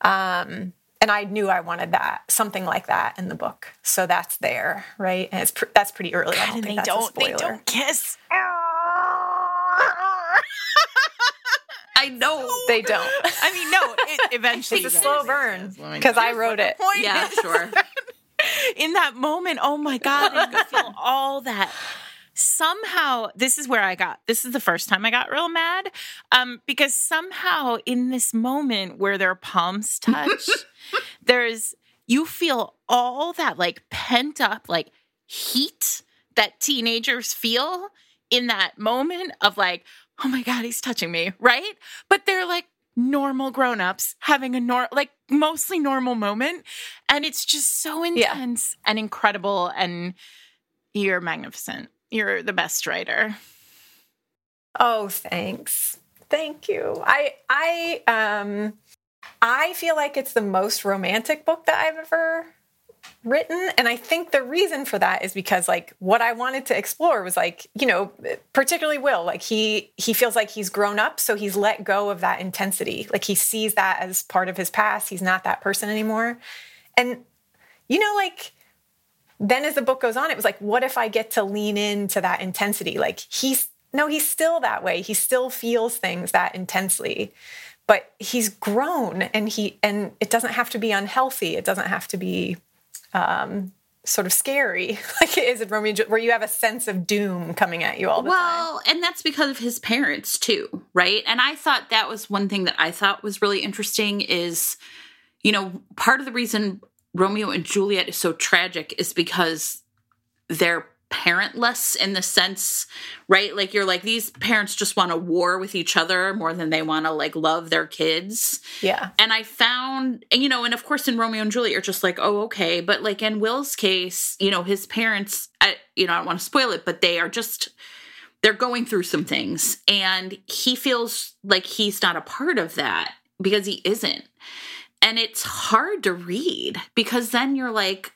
Um, and I knew I wanted that something like that in the book, so that's there, right? And it's pr- that's pretty early. God, I don't and think they that's don't a spoiler. they don't kiss. I know. They don't. I mean, no. It, eventually, It's a slow burn because I wrote it. Point Yeah, is- sure. in that moment, oh my God, and you feel all that. Somehow, this is where I got, this is the first time I got real mad. Um, because somehow in this moment where their palms touch, there's, you feel all that like pent up, like heat that teenagers feel in that moment of like, oh my God, he's touching me, right? But they're like, normal grown-ups having a nor like mostly normal moment and it's just so intense and incredible and you're magnificent you're the best writer Oh, thanks. Thank you. I I um I feel like it's the most romantic book that I've ever written and I think the reason for that is because like what I wanted to explore was like, you know, particularly Will, like he he feels like he's grown up so he's let go of that intensity. Like he sees that as part of his past. He's not that person anymore. And you know like then as the book goes on, it was like, what if I get to lean into that intensity? Like he's no, he's still that way. He still feels things that intensely, but he's grown and he and it doesn't have to be unhealthy. It doesn't have to be um, sort of scary like it is in Romeo, where you have a sense of doom coming at you all the time. Well, and that's because of his parents too, right? And I thought that was one thing that I thought was really interesting is, you know, part of the reason Romeo and Juliet is so tragic is because they're parentless in the sense, right? Like you're like these parents just want to war with each other more than they want to like love their kids. Yeah. And I found, you know, and of course in Romeo and Juliet, you're just like, oh, okay. But like in Will's case, you know, his parents, I, you know, I don't want to spoil it, but they are just, they're going through some things. And he feels like he's not a part of that because he isn't. And it's hard to read because then you're like,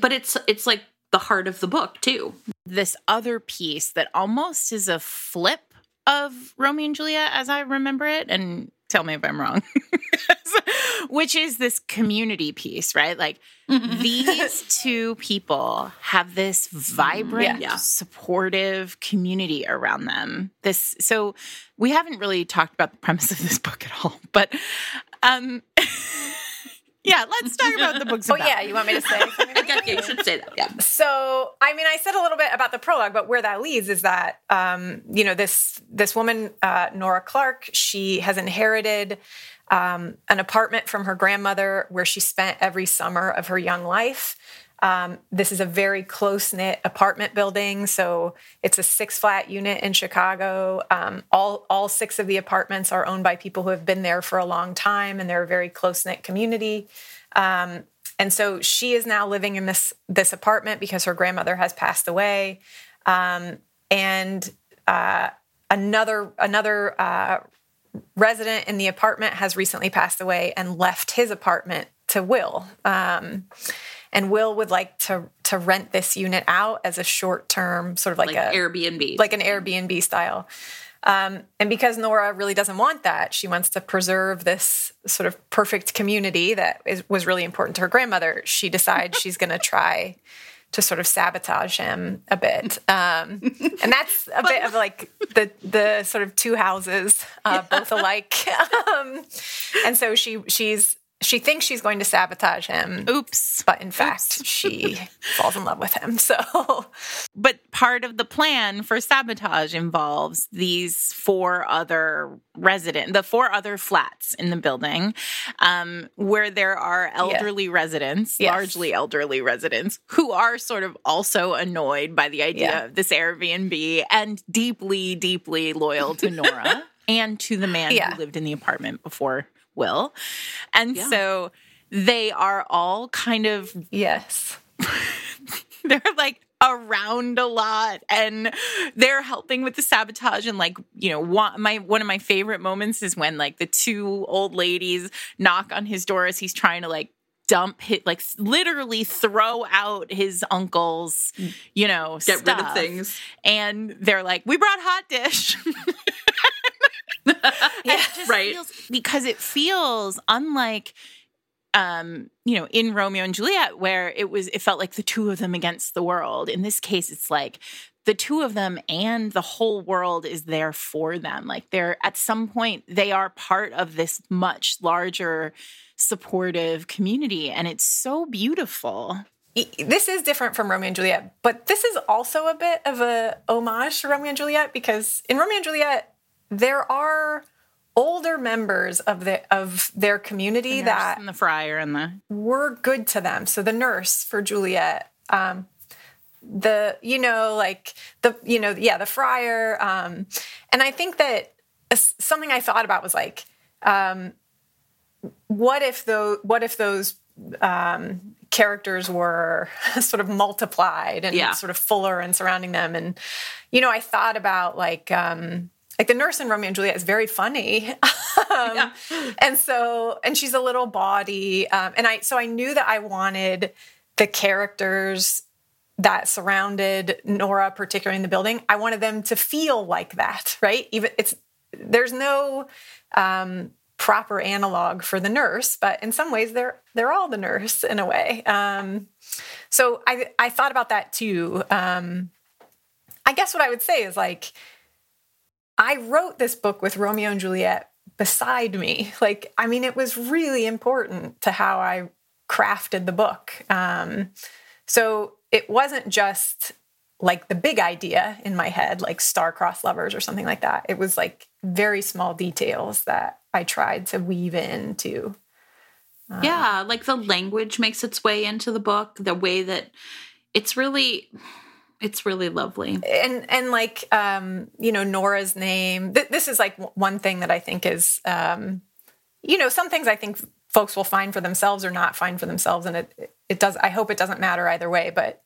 but it's, it's like the heart of the book too. this other piece that almost is a flip of Romeo and Juliet as I remember it and tell me if I'm wrong. Which is this community piece, right? Like these two people have this vibrant, Yeah. supportive community around them. This so we haven't really talked about the premise of this book at all, but um yeah, let's talk about the book's Oh about. yeah, you want me to say something? Okay, yeah, you should say that. Yeah. So, I mean, I said a little bit about the prologue, but where that leads is that, um, you know, this this woman, uh, Nora Clark, she has inherited um, an apartment from her grandmother where she spent every summer of her young life. Um, this is a very close knit apartment building, so it's a six flat unit in Chicago. Um, all all six of the apartments are owned by people who have been there for a long time, and they're a very close knit community. Um, and so she is now living in this this apartment because her grandmother has passed away, um, and uh, another another uh, resident in the apartment has recently passed away and left his apartment to Will. Um, and Will would like to to rent this unit out as a short term, sort of like, Like a Airbnb. like an Airbnb style. Um, and because Nora really doesn't want that, she wants to preserve this sort of perfect community that is, was really important to her grandmother. She decides she's going to try to sort of sabotage him a bit. Um, and that's a bit of like the the sort of two houses, uh, both alike. um, and so she she's she thinks she's going to sabotage him. Oops. But in fact, she falls in love with him. So, but part of the plan for sabotage involves these four other resident, the four other flats in the building, um, where there are elderly yeah. residents, yes. largely elderly residents, who are sort of also annoyed by the idea yeah. of this Airbnb and deeply, deeply loyal to Nora. and to the man yeah. who lived in the apartment before will. And yeah. so they are all kind of yes. they're like around a lot and they're helping with the sabotage and like you know one my one of my favorite moments is when like the two old ladies knock on his door as he's trying to like dump hit like literally throw out his uncle's mm. you know get stuff. rid of things and they're like we brought hot dish yeah, right. Feels, because it feels unlike um, you know, in Romeo and Juliet, where it was, it felt like the two of them against the world. In this case, it's like the two of them and the whole world is there for them. Like they're at some point, they are part of this much larger supportive community. And it's so beautiful. This is different from Romeo and Juliet, but this is also a bit of a homage to Romeo and Juliet because in Romeo and Juliet, there are older members of the of their community the that and the friar and the were good to them. So the nurse for Juliet, um, the you know like the you know yeah the friar, um, and I think that something I thought about was like, um, what if those what if those um, characters were sort of multiplied and yeah. sort of fuller and surrounding them and you know I thought about like um, like the nurse in Romeo and Juliet is very funny. um, yeah. And so, and she's a little body. Um, and I, so I knew that I wanted the characters that surrounded Nora, particularly in the building, I wanted them to feel like that, right? Even it's, there's no, um, proper analog for the nurse, but in some ways they're they're all the nurse in a way. Um, so I I thought about that too. Um, I guess what I would say is like I wrote this book with Romeo and Juliet beside me. Like, I mean, it was really important to how I crafted the book. Um, so it wasn't just like the big idea in my head, like star-crossed lovers or something like that. It was like very small details that I tried to weave into. Um, yeah, like the language makes its way into the book, the way that it's really it's really lovely. And and like um, you know Nora's name. Th- this is like one thing that I think is um, you know some things I think folks will find for themselves or not find for themselves, and it it does. I hope it doesn't matter either way. But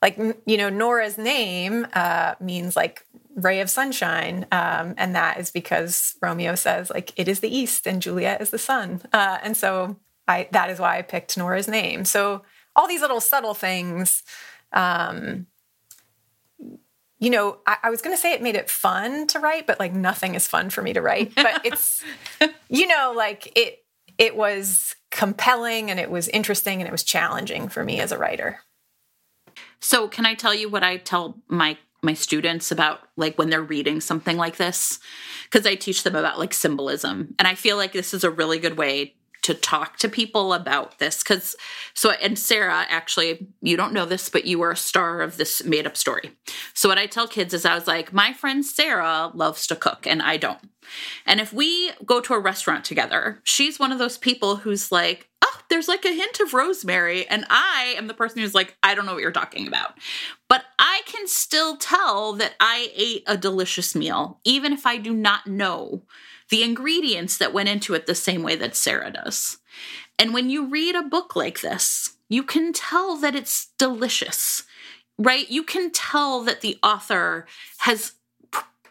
like you know Nora's name uh, means like ray of sunshine, um, and that is because Romeo says like it is the east and Juliet is the sun, uh, and so I that is why I picked Nora's name. So all these little subtle things. Um, you know, I, I was going to say it made it fun to write, but like nothing is fun for me to write. But it's, you know, like it, it was compelling and it was interesting and it was challenging for me as a writer. So, can I tell you what I tell my my students about like when they're reading something like this because I teach them about like symbolism and I feel like this is a really good way to talk to people about this because so and sarah actually you don't know this but you were a star of this made up story. So what i tell kids is i was like my friend sarah loves to cook and i don't. And if we go to a restaurant together she's one of those people who's like oh there's like a hint of rosemary and i am the person who's like i don't know what you're talking about. But i can still tell that i ate a delicious meal even if i do not know the ingredients that went into it the same way that Sarah does. And when you read a book like this, you can tell that it's delicious, right? You can tell that the author has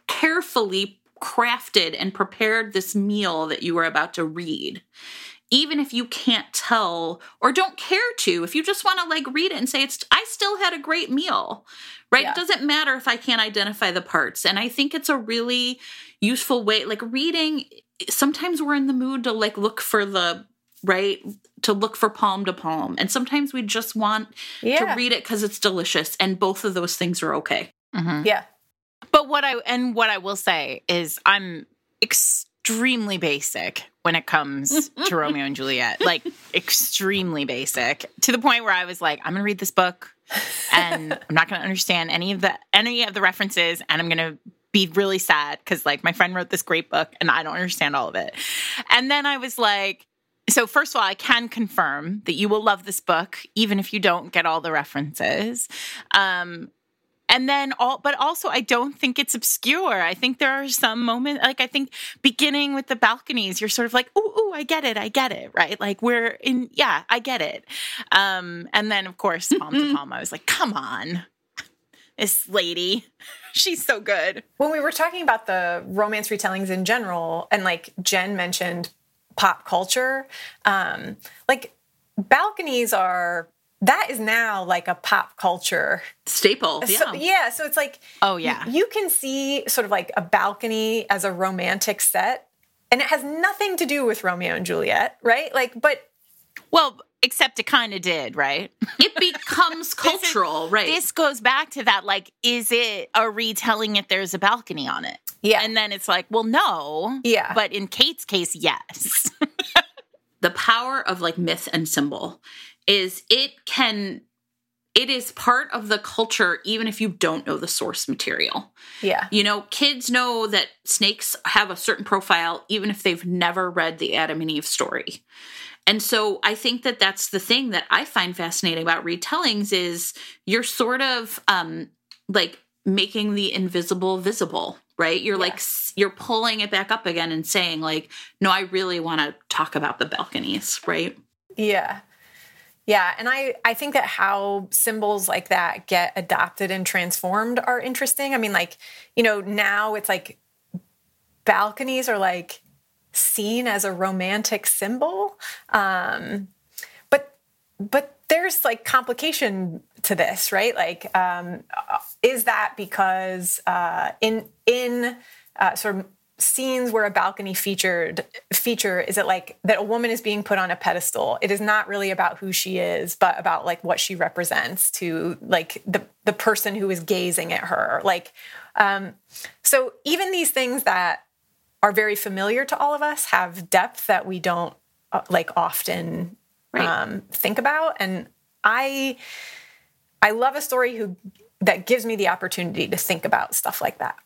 carefully crafted and prepared this meal that you are about to read even if you can't tell or don't care to if you just want to like read it and say it's i still had a great meal right yeah. it doesn't matter if i can't identify the parts and i think it's a really useful way like reading sometimes we're in the mood to like look for the right to look for palm to palm. And sometimes we just want Yeah. to read it because it's delicious. And both of those things are okay. Mm-hmm. Yeah. But what I and what I will say is I'm extremely basic when it comes to Romeo and Juliet. Like extremely basic to the point where I was like, I'm going to read this book and I'm not going to understand any of the any of the references and I'm going to be really sad cuz like my friend wrote this great book and I don't understand all of it. And then I was like so first of all, I can confirm that you will love this book even if you don't get all the references. Um and then all but also i don't think it's obscure. I think there are some moments like i think beginning with the balconies you're sort of like ooh, ooh i get it i get it right? Like we're in yeah i get it. Um and then of course palm to palm i was like come on. This lady she's so good. When we were talking about the romance retellings in general, and like Jen mentioned pop culture, um, like balconies are that is now like a pop culture. Staple. Yeah. So, yeah. So it's like Oh, yeah. you can see sort of like a balcony as a romantic set, and it has nothing to do with Romeo and Juliet, right? Like, but well except it kind of did right it becomes cultural, right? this goes back to that like is it a retelling if there's a balcony on it yeah, and then it's like well no Yeah. but in kate's case yes the power of like myth and symbol is it can it is part of the culture even if you don't know the source material. Yeah, you know kids know that snakes have a certain profile even if they've never read the adam and eve story. And so i think that that's the thing that i find fascinating about retellings is you're sort of um like making the invisible visible right? You're like you're pulling it back up again and saying like no i really want to talk about the balconies right? Yeah. Yeah, and I I think that how symbols like that get adopted and transformed are interesting. I mean like, you know, now it's like balconies are like seen as a romantic symbol. Um but but there's like complication to this, right? Like um is that because uh in in uh, sort of scenes where a balcony featured feature is it like that a woman is being put on a pedestal. It is not really about who she is but about like what she represents to like the the person who is gazing at her. Like um so even these things that are very familiar to all of us have depth that we don't uh, like often Right. um, think about. And i i love a story who that gives me the opportunity to think about stuff like that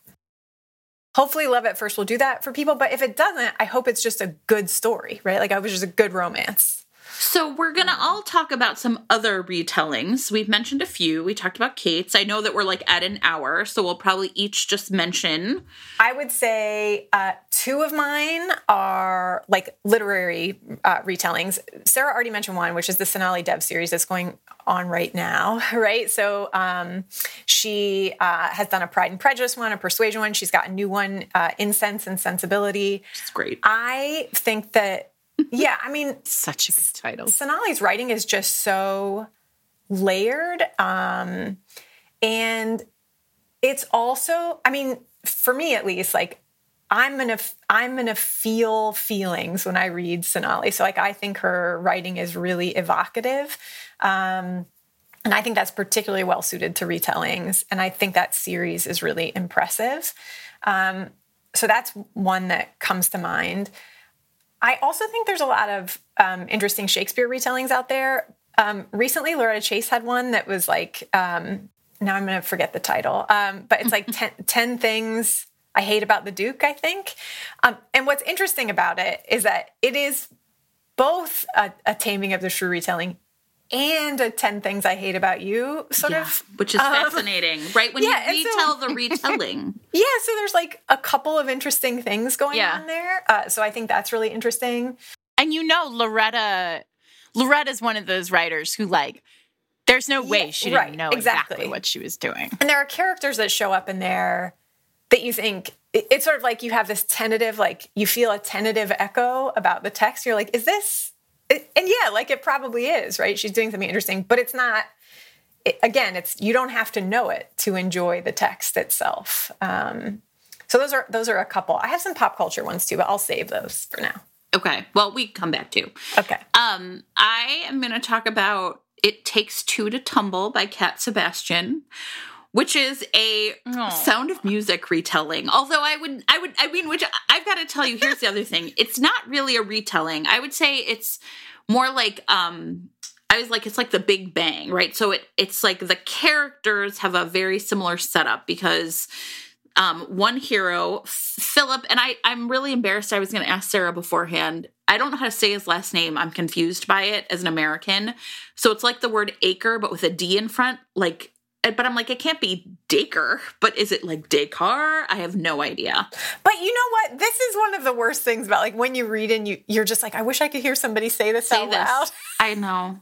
hopefully love at first will do that for people but if it doesn't i hope it's just a good story right? Like i was just a good romance So we're gonna all talk about some other retellings. We've mentioned a few. We talked about Kate's. I know that we're like at an hour, so we'll probably each just mention. i would say uh, two of mine are like literary uh, retellings sarah already mentioned one which is the sonali dev series that's going on right now right so um, she uh, has done a pride and prejudice one a persuasion one she's got a new one uh, incense and sensibility It's great. i think that yeah i mean Such a good title. Sonali's writing is just so layered. Um, and it's also, I mean, for me at least, like I'm gonna I'm gonna feel feelings when I read Sonali. So like I think her writing is really evocative. Um, and I think that's particularly well suited to retellings. And I think that series is really impressive. Um, so that's one that comes to mind. I also think there's a lot of um, interesting Shakespeare retellings out there. Um, recently, Loretta Chase had one that was like, um, now I'm going to forget the title, um, but it's like 10, 10 Things I Hate About the Duke, I think. Um, and what's interesting about it is that it is both a, a taming of the shrew retelling and a 10 Things I Hate About You sort Yeah, of which is fascinating, right? When Um, yeah, and you so- retell the retelling. Yeah, so there's like a couple of interesting things going Yeah. on there. Uh, so I think that's really interesting. And you know, Loretta, Loretta's one of those writers who like, there's no way Yeah, she didn't right, know exactly. exactly. what she was doing. And there are characters that show up in there that you think it's sort of like you have this tentative, like you feel a tentative echo about the text. You're like, is this? And yeah, like it probably is, right? She's doing something interesting, but it's not. It, again, it's you don't have to know it to enjoy the text itself. Um, so those are those are a couple. I have some pop culture ones too, but I'll save those for now. Okay. Well, we come back to. Okay. Um, I am going to talk about "It Takes Two to Tumble" by Cat Sebastian, which is a Oh. Sound of Music retelling. Although I would, I would, I mean, which I've got to tell you. Here's the other thing: it's not really a retelling. I would say it's more like, um, I was like, it's like the Big Bang, right? So it, it's like the characters have a very similar setup because um, one hero, Philip, and I, I'm really embarrassed. I was going to ask Sarah beforehand. I don't know how to say his last name. I'm confused by it as an American. So it's like the word acre, but with a D in front. Like, but I'm like, it can't be Daker. But is it like Dakar? I have no idea. But you know what? This is one of the worst things about like when you read and you you're just like, I wish I could hear somebody say this Say out this. loud. I know.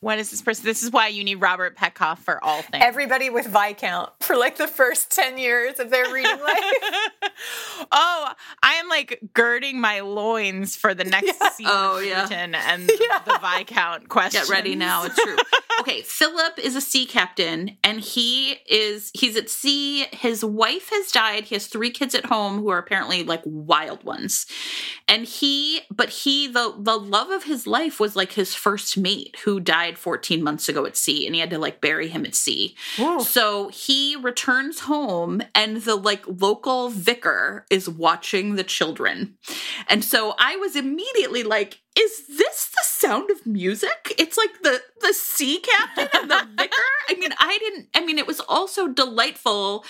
What is this person? This is why you need Robert Petkoff for all things. Everybody with Viscount for like the first 10 years of their reading life. oh, I am like girding my loins for the next season Oh, yeah. Newton and the Viscount question. Get ready now. It's true. okay, Philip is a sea captain and he is he's at sea. His wife has died. He has three kids at home who are apparently like wild ones. And he but he the the love of his life was like his first mate who died 14 months ago at sea and he had to like bury him at sea. So he returns home and the like local vicar is watching the children. And so I was immediately like, is this the sound of music? It's like the the sea captain and the vicar. I mean, I didn't I mean it was also delightful to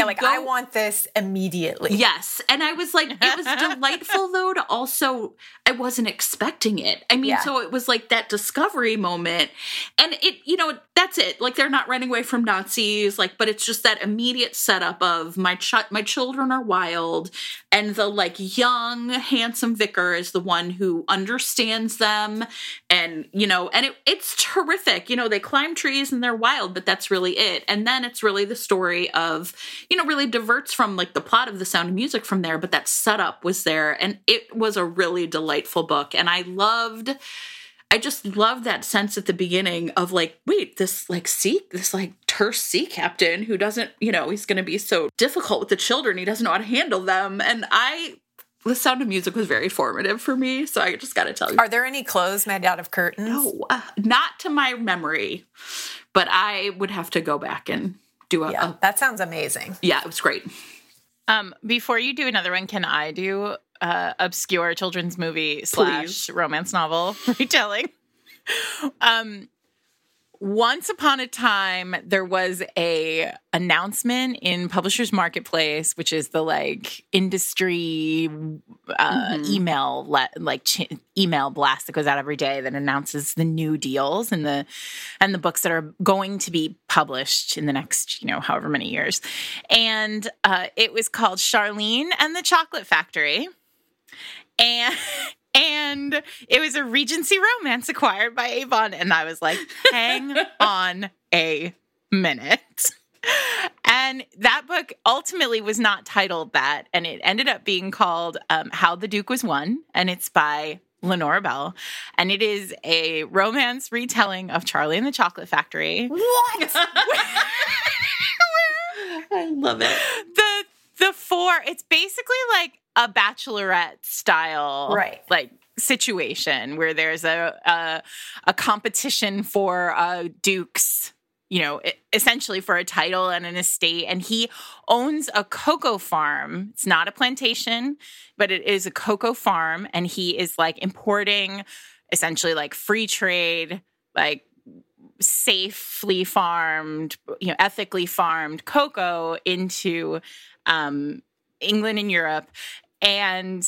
yeah, like go- I want this immediately. Yes. And I was like, it was delightful though to also, I wasn't expecting it. I mean, Yeah. so it was like that discovery moment. And it, you know, that's it. Like they're not running away from Nazis, like, but it's just that immediate setup of my ch- my children are wild. And the like young, handsome vicar is the one who understands them. And, you know, and it, it's terrific. You know, they climb trees and they're wild, but that's really it. And then it's really the story of, you know, really diverts from like the plot of the sound of music from there, but that setup was there. And it was a really delightful book. And I loved I just love that sense at the beginning of like, wait, this like sea, this like terse sea captain who doesn't, you know, he's going to be so difficult with the children. He doesn't know how to handle them. And I, the sound of music was very formative for me. So I just got to tell you. Are there any clothes made out of curtains? No, uh, not to my memory, but I would have to go back and do a, Yeah, a- that sounds amazing. yeah, it was great. Um, before you do another one, can I do uh, obscure children's movie slash romance novel retelling? um, once upon a time, there was a announcement in Publishers Marketplace, which is the like industry uh, email le- like ch- email blast that goes out every day that announces the new deals and the and the books that are going to be published in the next you know however many years. And uh, it was called Charlene and the Chocolate Factory, and. And it was a Regency romance acquired by Avon. And I was like, hang on a minute. And that book ultimately was not titled that. And it ended up being called um, How the Duke Was Won. And it's by Lenora Bell. And it is a romance retelling of Charlie and the Chocolate Factory. What? I love it. the the four it's basically like a bachelorette style Right. like situation where there's a a, a competition for uh dukes you know essentially for a title and an estate and he owns a cocoa farm it's not a plantation but it is a cocoa farm and he is like importing essentially like free trade like safely farmed, you know, ethically farmed cocoa into um, England and Europe. And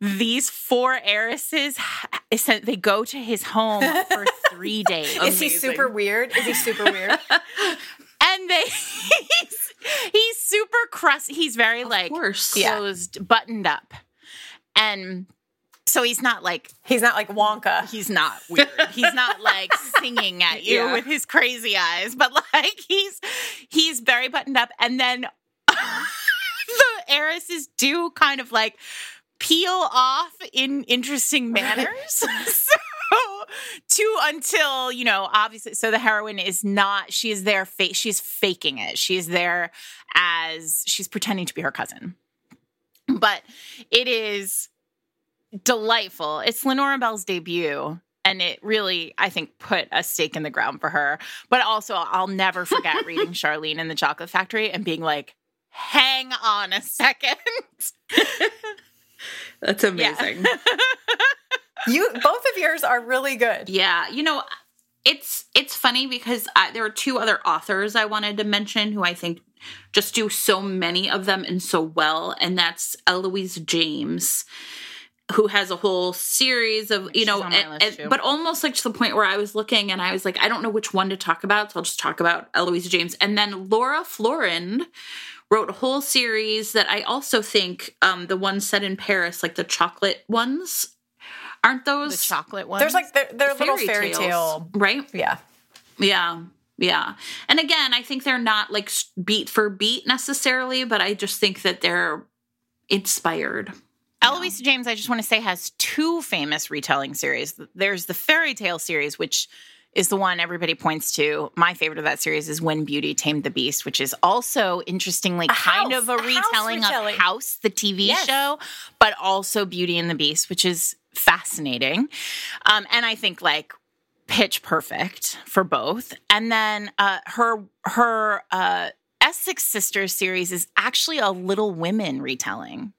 these four heiresses, essen- they go to his home for three days. Is he super weird? Is he super weird? and they he's, he's super crusty. He's very like course. closed, buttoned up. And so he's not like He's not like Wonka. he's not weird. He's not like singing at you Yeah. with his crazy eyes, but like he's he's very buttoned up. And then the heiresses do kind of like peel off in interesting manners. so to until you know obviously so the heroine is not she is there fa- she's faking it she is there as she's pretending to be her cousin but it is delightful. It's Lenora Bell's debut. And it really, I think, put a stake in the ground for her. But also, I'll never forget reading Charlene in the Chocolate Factory and being like, hang on a second. That's amazing. You both of yours are really good. Yeah, you know, it's it's funny because I, there are two other authors I wanted to mention who I think just do so many of them and so well, and that's Eloisa James who has a whole series of you know and, and, but almost like to the point where i was looking and i was like i don't know which one to talk about so i'll just talk about eloisa james and then laura florand wrote a whole series that i also think um the ones set in paris like the chocolate ones aren't those the chocolate ones there's like they're, they're fairy little fairy tales, tale right yeah yeah yeah. And again, I think they're not like beat for beat necessarily, but I just think that they're inspired. Eloisa James, I just want to say, has two famous retelling series. There's the fairy tale series, which is the one everybody points to. My favorite of that series is When Beauty Tamed the Beast, which is also interestingly a kind house, of a, a retelling, retelling, of House, the TV yes. show, but also Beauty and the Beast, which is fascinating. Um, and I think like pitch perfect for both. And then uh, her her uh, Essex Sisters series is actually a Little Women retelling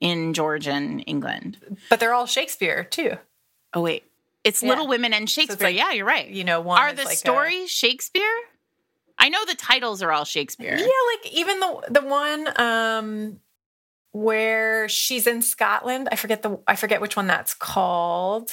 in Georgian England. But they're all Shakespeare too. Oh wait, it's yeah. Little Women and Shakespeare. So like, yeah, you're right. You know, one are the like stories a... Shakespeare? I know the titles are all Shakespeare. Yeah, like even the the one um where she's in Scotland. I forget the I forget which one that's called.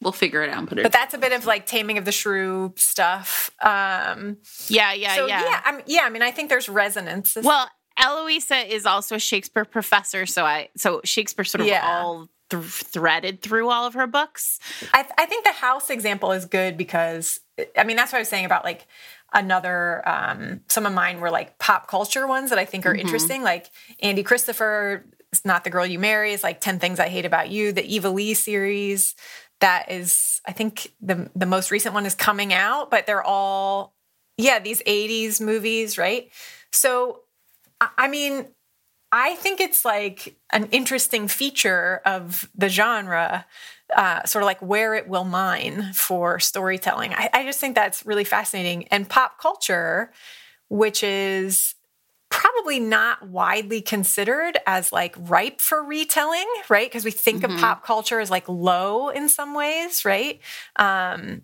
We'll figure it out and put it. But that's a bit of like taming of the shrew stuff. Um Yeah, yeah, so, yeah. Yeah, I mean, yeah. I mean, I think there's resonance. Well, Eloisa is also a Shakespeare professor, so I so Shakespeare sort of yeah. all th- threaded through all of her books. I, th- I think the house example is good because I mean that's what I was saying about like another um, some of mine were like pop culture ones that I think are mm-hmm. interesting, like Andie Christopher. It's not the girl you marry. It's like Ten Things I Hate About You. The Eva Leigh series that is I think the the most recent one is coming out, but they're all yeah these '80s movies, right? So I mean, I think it's like an interesting feature of the genre, uh, sort of like where it will mine for storytelling. I, I just think that's really fascinating. And pop culture, which is probably not widely considered as like ripe for retelling, right? Because we think mm-hmm. of pop culture as like low in some ways, right? Um,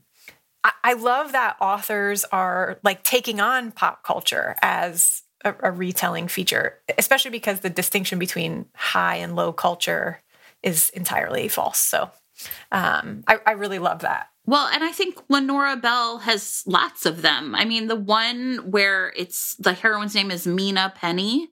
I, I love that authors are like taking on pop culture as a, a retelling feature, especially because the distinction between high and low culture is entirely false. So um, I, I really love that. Well, and I think Lenora Bell has lots of them. I mean, the one where it's the heroine's name is Mina Penny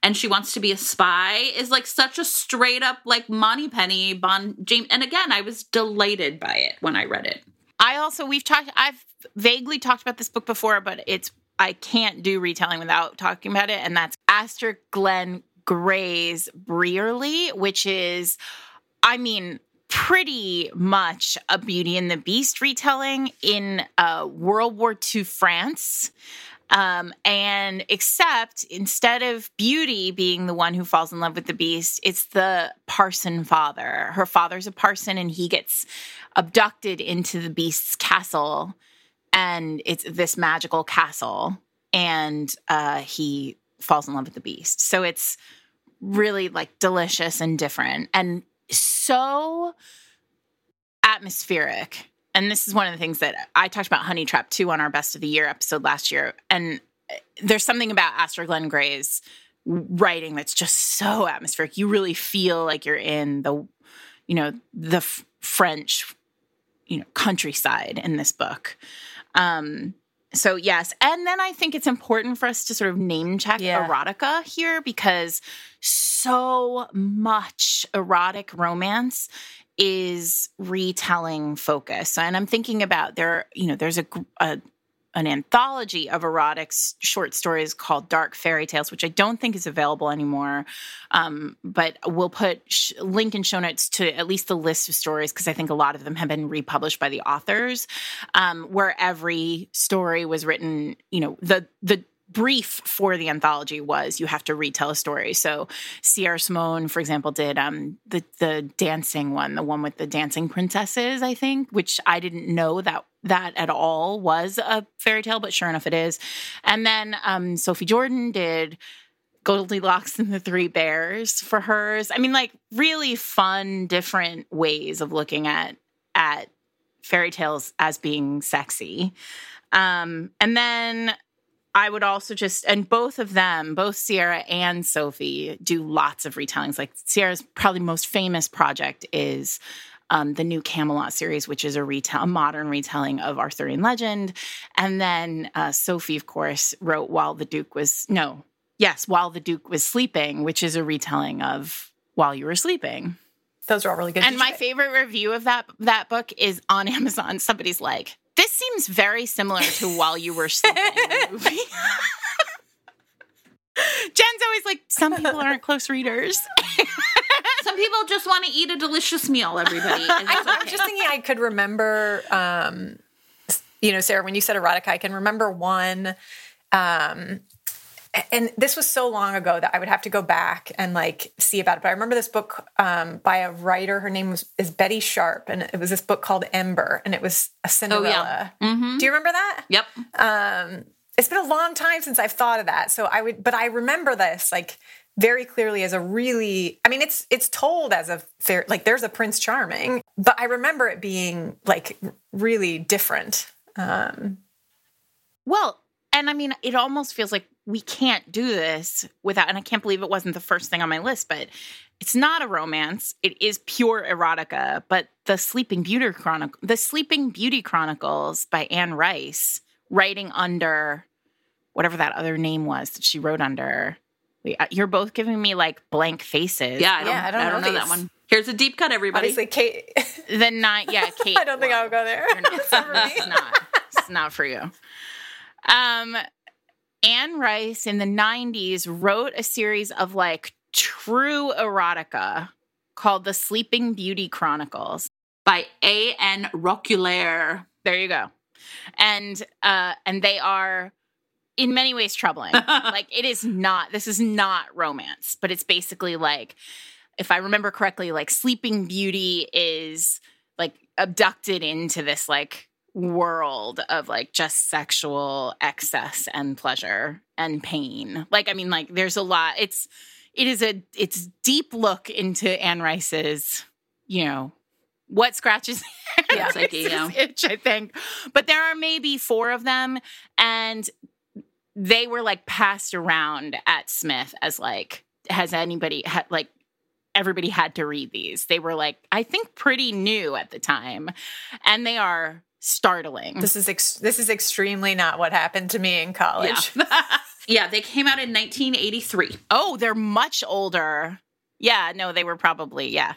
and she wants to be a spy is like such a straight up like Moneypenny Bond James. And again, I was delighted by it when I read it. I also, we've talked, I've vaguely talked about this book before, but it's I can't do retelling without talking about it, and that's Aster Glenn Gray's Briarley, which is, I mean, pretty much a Beauty and the Beast retelling in uh, World War II France. Um, and except instead of Beauty being the one who falls in love with the beast, it's the parson father. Her father's a parson and he gets abducted into the beast's castle and it's this magical castle and uh, he falls in love with the beast. So it's really like delicious and different and so atmospheric. And this is one of the things that i talked about honey trap too on our best of the year episode last year and uh, there's something about aster glenn gray's writing that's just so atmospheric. You really feel like you're in the you know the f- french you know countryside in this book um, so yes, and then I think it's important for us to sort of name check yeah. erotica here because so much erotic romance is retelling focus. And I'm thinking about there, you know, there's a, a an anthology of erotic short stories called Dark Fairy Tales, which I don't think is available anymore. Um, but we'll put sh- link in show notes to at least the list of stories because I think a lot of them have been republished by the authors, um, where every story was written. You know, the the brief for the anthology was you have to retell a story. So Sierra Simone, for example, did um the the dancing one, the one with the dancing princesses, I think, which I didn't know that that at all was a fairy tale, but sure enough it is. And then um Sophie Jordan did Goldilocks and the Three Bears for hers. I mean, like really fun, different ways of looking at at fairy tales as being sexy. Um, and then I would also just, and both of them, both Sierra and Sophie, do lots of retellings. Like Sierra's probably most famous project is um, the new Camelot series, which is a retell, a modern retelling of Arthurian legend. And then uh, Sophie, of course, wrote While the Duke was no, yes, While the Duke was sleeping, which is a retelling of While You Were Sleeping. Those are all really good. And my favorite review of that that book is on Amazon. Somebody's like, "This seems very similar to While You Were Sleeping." the movie." Jen's always like, "Some people aren't close readers." Some people just want to eat a delicious meal, everybody. I, was just thinking I could remember, um, you know, Sarah, when you said erotica, I can remember one. Um, and this was so long ago that I would have to go back and like see about it. But I remember this book um, by a writer. Her name was is Bettie Sharpe, and it was this book called Ember, and it was a Cinderella. Mhm. Do you remember that? Yep. um it's been a long time since i've thought of that so i would but i remember this like very clearly as a really i mean it's it's told as a fair like there's a prince charming but i remember it being like really different um well, and I mean, it almost feels like we can't do this without. And I can't believe it wasn't the first thing on my list, but it's not a romance. It is pure erotica. But the Sleeping Beauty Chronicle, the Sleeping Beauty Chronicles by Anne Rice, writing under whatever that other name was that she wrote under. Uh, You're both giving me like blank faces. Yeah, I don't, Yeah, I I don't don't, know know, that one. Here's a deep cut, everybody. obviously kate The night, yeah, Kate. i don't think I'll go there not. It's not for it's not. It's not for you. Um, Anne Rice in the 90s wrote a series of like true erotica called The Sleeping Beauty Chronicles. By A.N. Roquelaure. There you go. And uh and they are in many ways troubling. like it is not this is not romance, but it's basically like if I remember correctly like Sleeping Beauty is like abducted into this like world of like just sexual excess and pleasure and pain. Like I mean like there's a lot it's it is a it's deep look into Anne Rice's, you know, what scratches Yeah, psyche, Rice's yeah. itch, I think. But there are maybe four of them, and they were like passed around at Smith as like, has anybody had like everybody had to read these? They were like, I think pretty new at the time, and they are startling. this is ex- this is extremely not what happened to me in college Yeah. yeah, they came out in 1983. Oh, they're much older. Yeah, no, they were probably, yeah.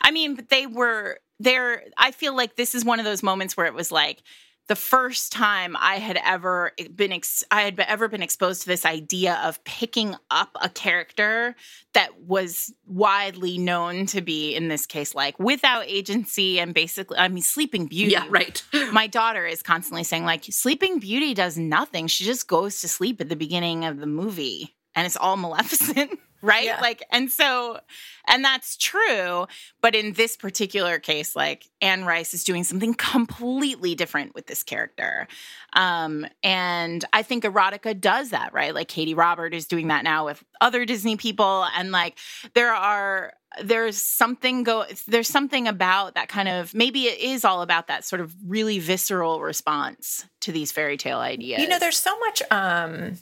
I mean, but they were they're I feel like this is one of those moments where it was like the first time I had ever been ex- I had ever been exposed to this idea of picking up a character that was widely known to be in this case like without agency and basically I mean Sleeping Beauty. Yeah, right. My daughter is constantly saying like Sleeping Beauty does nothing. She just goes to sleep at the beginning of the movie and it's all Maleficent, right? Yeah. Like and so and that's true, but in this particular case like Anne Rice is doing something completely different with this character. Um and I think erotica does that, right? Like Katee Robert is doing that now with other Disney people and like there are there's something go there's something about that kind of maybe it is all about that sort of really visceral response to these fairy tale ideas. You know, there's so much. Um,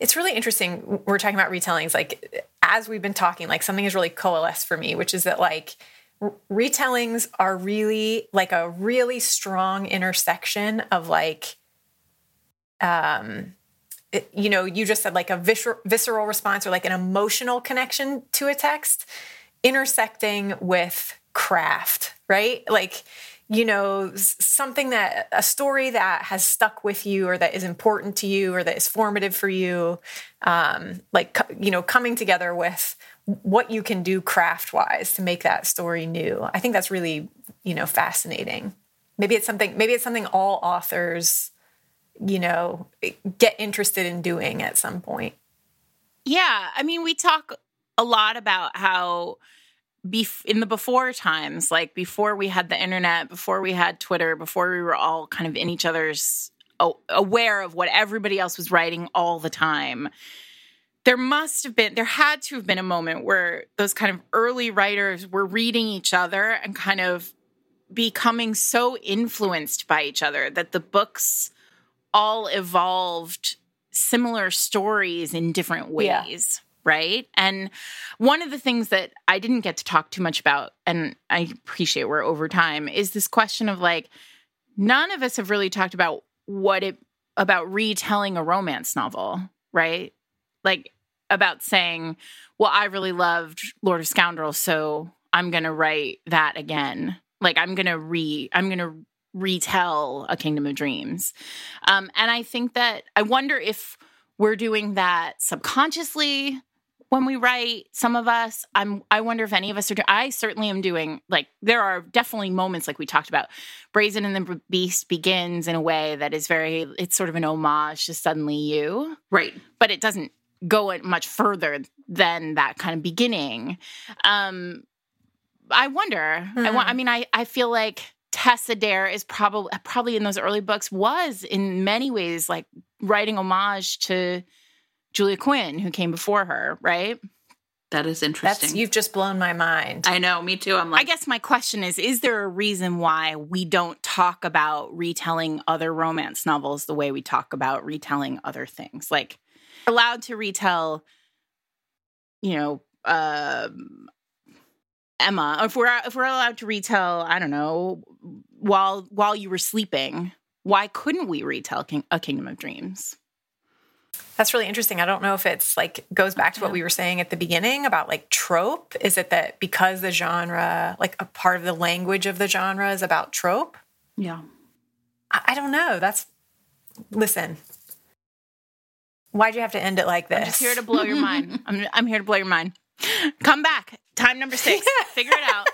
it's really interesting. We're talking about retellings. Like as we've been talking, like something has really coalesced for me, which is that like retellings are really like a really strong intersection of like, um, it- you know, you just said like a viscer- visceral response or like an emotional connection to a text, intersecting with craft, right? Like you know something that a story that has stuck with you or that is important to you or that is formative for you um like you know coming together with what you can do craft wise to make that story new i think that's really you know fascinating maybe it's something maybe it's something all authors you know, get interested in doing at some point. Yeah, I mean, we talk a lot about how bef- in the before times, like before we had the internet, before we had Twitter, before we were all kind of in each other's aware of what everybody else was writing all the time. There must have been, there had to have been a moment where those kind of early writers were reading each other and kind of becoming so influenced by each other that the books all evolved similar stories in different ways. Yeah right? And one of the things that I didn't get to talk too much about, and I appreciate we're over time, is this question of like, none of us have really talked about what it about retelling a romance novel, right? Like about saying, well, I really loved Lord of Scoundrels, so I'm gonna write that again. Like I'm gonna re I'm gonna retell a Kingdom of Dreams. Um, and I think that I wonder if we're doing that subconsciously when we write some of us i'm i wonder if any of us are doing i certainly am doing like there are definitely moments like we talked about brazen and the beast begins in a way that is very it's sort of an homage to suddenly you. Right. But it doesn't go much further than that kind of beginning. Um i wonder mm-hmm. i want i mean i i feel like Tessa Dare is probably probably in those early books was in many ways like writing homage to Julia Quinn, who came before her, right? That is interesting. That's, you've just blown my mind. I know, me too. I'm like, I guess my question is: Is there a reason why we don't talk about retelling other romance novels the way we talk about retelling other things? Like, allowed to retell, you know, uh, Emma. If we're if we're allowed to retell, I don't know, while while you were sleeping, why couldn't we retell King, A Kingdom of Dreams? That's really interesting. I don't know if it's like goes back to what we were saying at the beginning about like trope. Is it that because the genre, like a part of the language of the genre is about trope? Yeah. I, I don't know. That's listen. Why'd you have to end it like this? I'm just here to blow your mind. I'm I'm here to blow your mind. Come back. Time number six. Figure it out.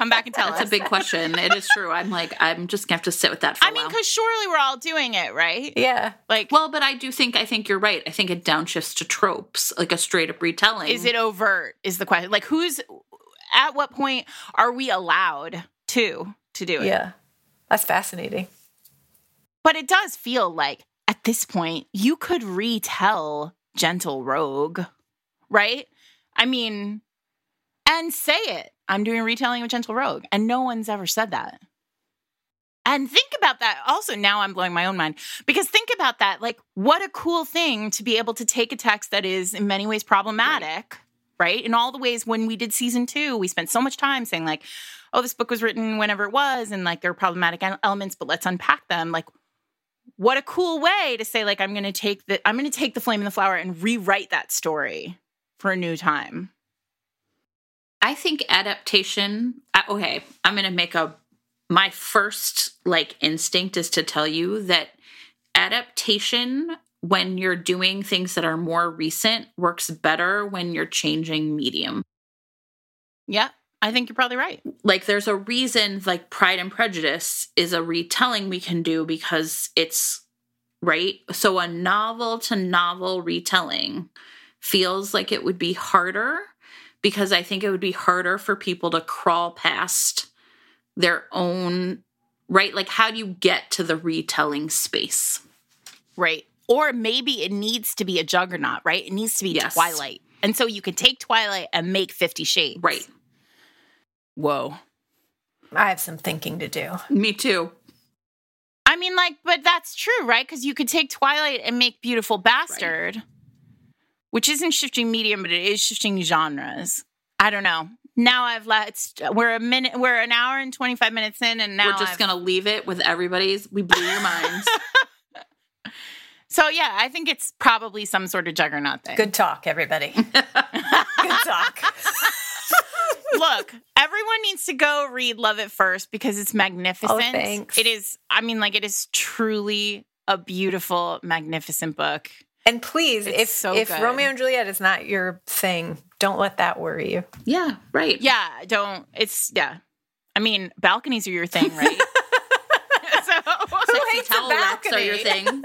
Come back and tell That's us. a big question. It is true. I'm like, I'm just gonna have to sit with that for I mean, because surely we're all doing it, right? Yeah. Like, well, but I do think I think you're right. I think it downshifts to tropes, like a straight up retelling. Is it overt? Is the question. Like, who's at what point are we allowed to to do it? Yeah. That's fascinating. But it does feel like at this point you could retell Gentle Rogue, right? I mean, and say it. I'm doing retelling of Gentle Rogue. And no one's ever said that. And think about that. Also, now I'm blowing my own mind because think about that. Like, what a cool thing to be able to take a text that is in many ways problematic, right? right? In all the ways when we did season two, we spent so much time saying, like, oh, this book was written whenever it was, and like there are problematic elements, but let's unpack them. Like, what a cool way to say, like, I'm gonna take the I'm gonna take the flame and the flower and rewrite that story for a new time. I think adaptation. Okay, I'm going to make a. My first like instinct is to tell you that adaptation when you're doing things that are more recent works better when you're changing medium. Yeah, I think you're probably right. Like there's a reason like Pride and Prejudice is a retelling we can do because it's right. So a novel to novel retelling feels like it would be harder because I think it would be harder for people to crawl past their own right? Like how do you get to the retelling space? Right. Or maybe it needs to be a juggernaut right? It needs to be yes. twilight. And so you can take twilight and make 50 shades. Right. Whoa. I have some thinking to do. Me too. I mean like but that's true right? Because you could take twilight and make beautiful bastard. right which isn't shifting medium, but it is shifting genres. I don't know. Now I've let we're a minute, we're an hour and twenty five minutes in, and now we're just I've, gonna leave it with everybody's. We blew your minds. so yeah, I think it's probably some sort of juggernaut thing. Good talk, everybody. Good talk. Look, everyone needs to go read Love at First because it's magnificent. Oh, thanks. It is. I mean, like it is truly a beautiful, magnificent book. And please, it's if so if good. Romeo and Juliet is not your thing, don't let that worry you. Yeah, right. Yeah, don't. It's yeah. I mean, balconies are your thing, right? so, Who hates a balcony? are your thing.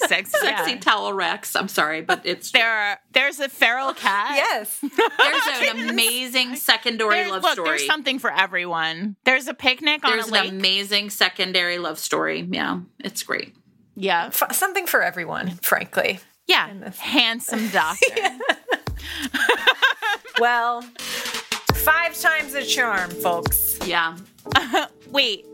Sexy, Sexy yeah. towel racks. I'm sorry, but it's There are, there's a feral cat. Yes. there's an amazing secondary There's, love look, story. there's something for everyone. There's a picnic There's on a lake. There's an amazing secondary love story. Yeah, it's great. Yeah, F- something for everyone, frankly. yeah. Handsome doctor. Well, five times the charm, folks. Yeah. Wait,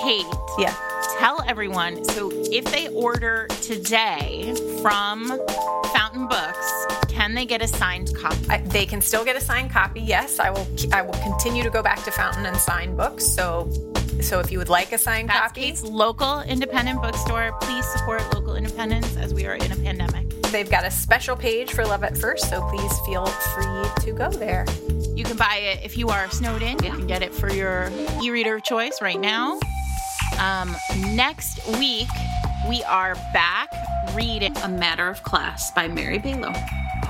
Kate. Yeah. tell everyone so if they order today from Fountain Books, can they get a signed copy? I, they can still get a signed copy. Yes, I will. I will continue to go back to Fountain and sign books. So, so if you would like a signed That's copy, Kate's local independent bookstore. Please support local independence as we are in a pandemic. they've got a special page for Love at First. So please feel free to go there. You can buy it if you are snowed in. You can get it for your e-reader of choice right now. Um, next week we are back reading. A Matter of Class by Mary Balogh.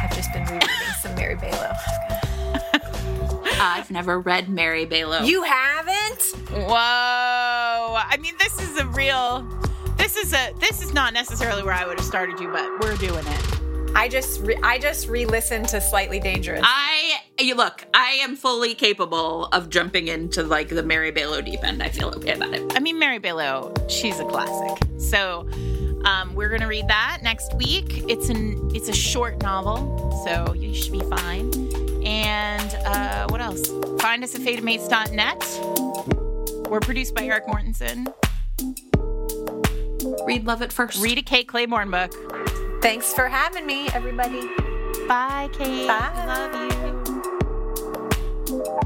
I've just been rereading some Mary Balogh. I've never read Mary Balogh. You haven't? Whoa! I mean, this is a real. This is a. This is not necessarily where I would have started you, but we're doing it. I just re- I just re-listened to Slightly Dangerous. I you look, I am fully capable of jumping into like the Mary Balogh deep end. I feel okay about it. I mean, Mary Balogh, she's a classic. So um, we're gonna read that next week. It's an it's a short novel, so you should be fine. And uh, what else? Find us at fatedmates.net. We're produced by Eric Mortensen. Read Love at First. Read a Kate Clayborn book. Thanks for having me, everybody. Bye, Kate. Bye. Love you.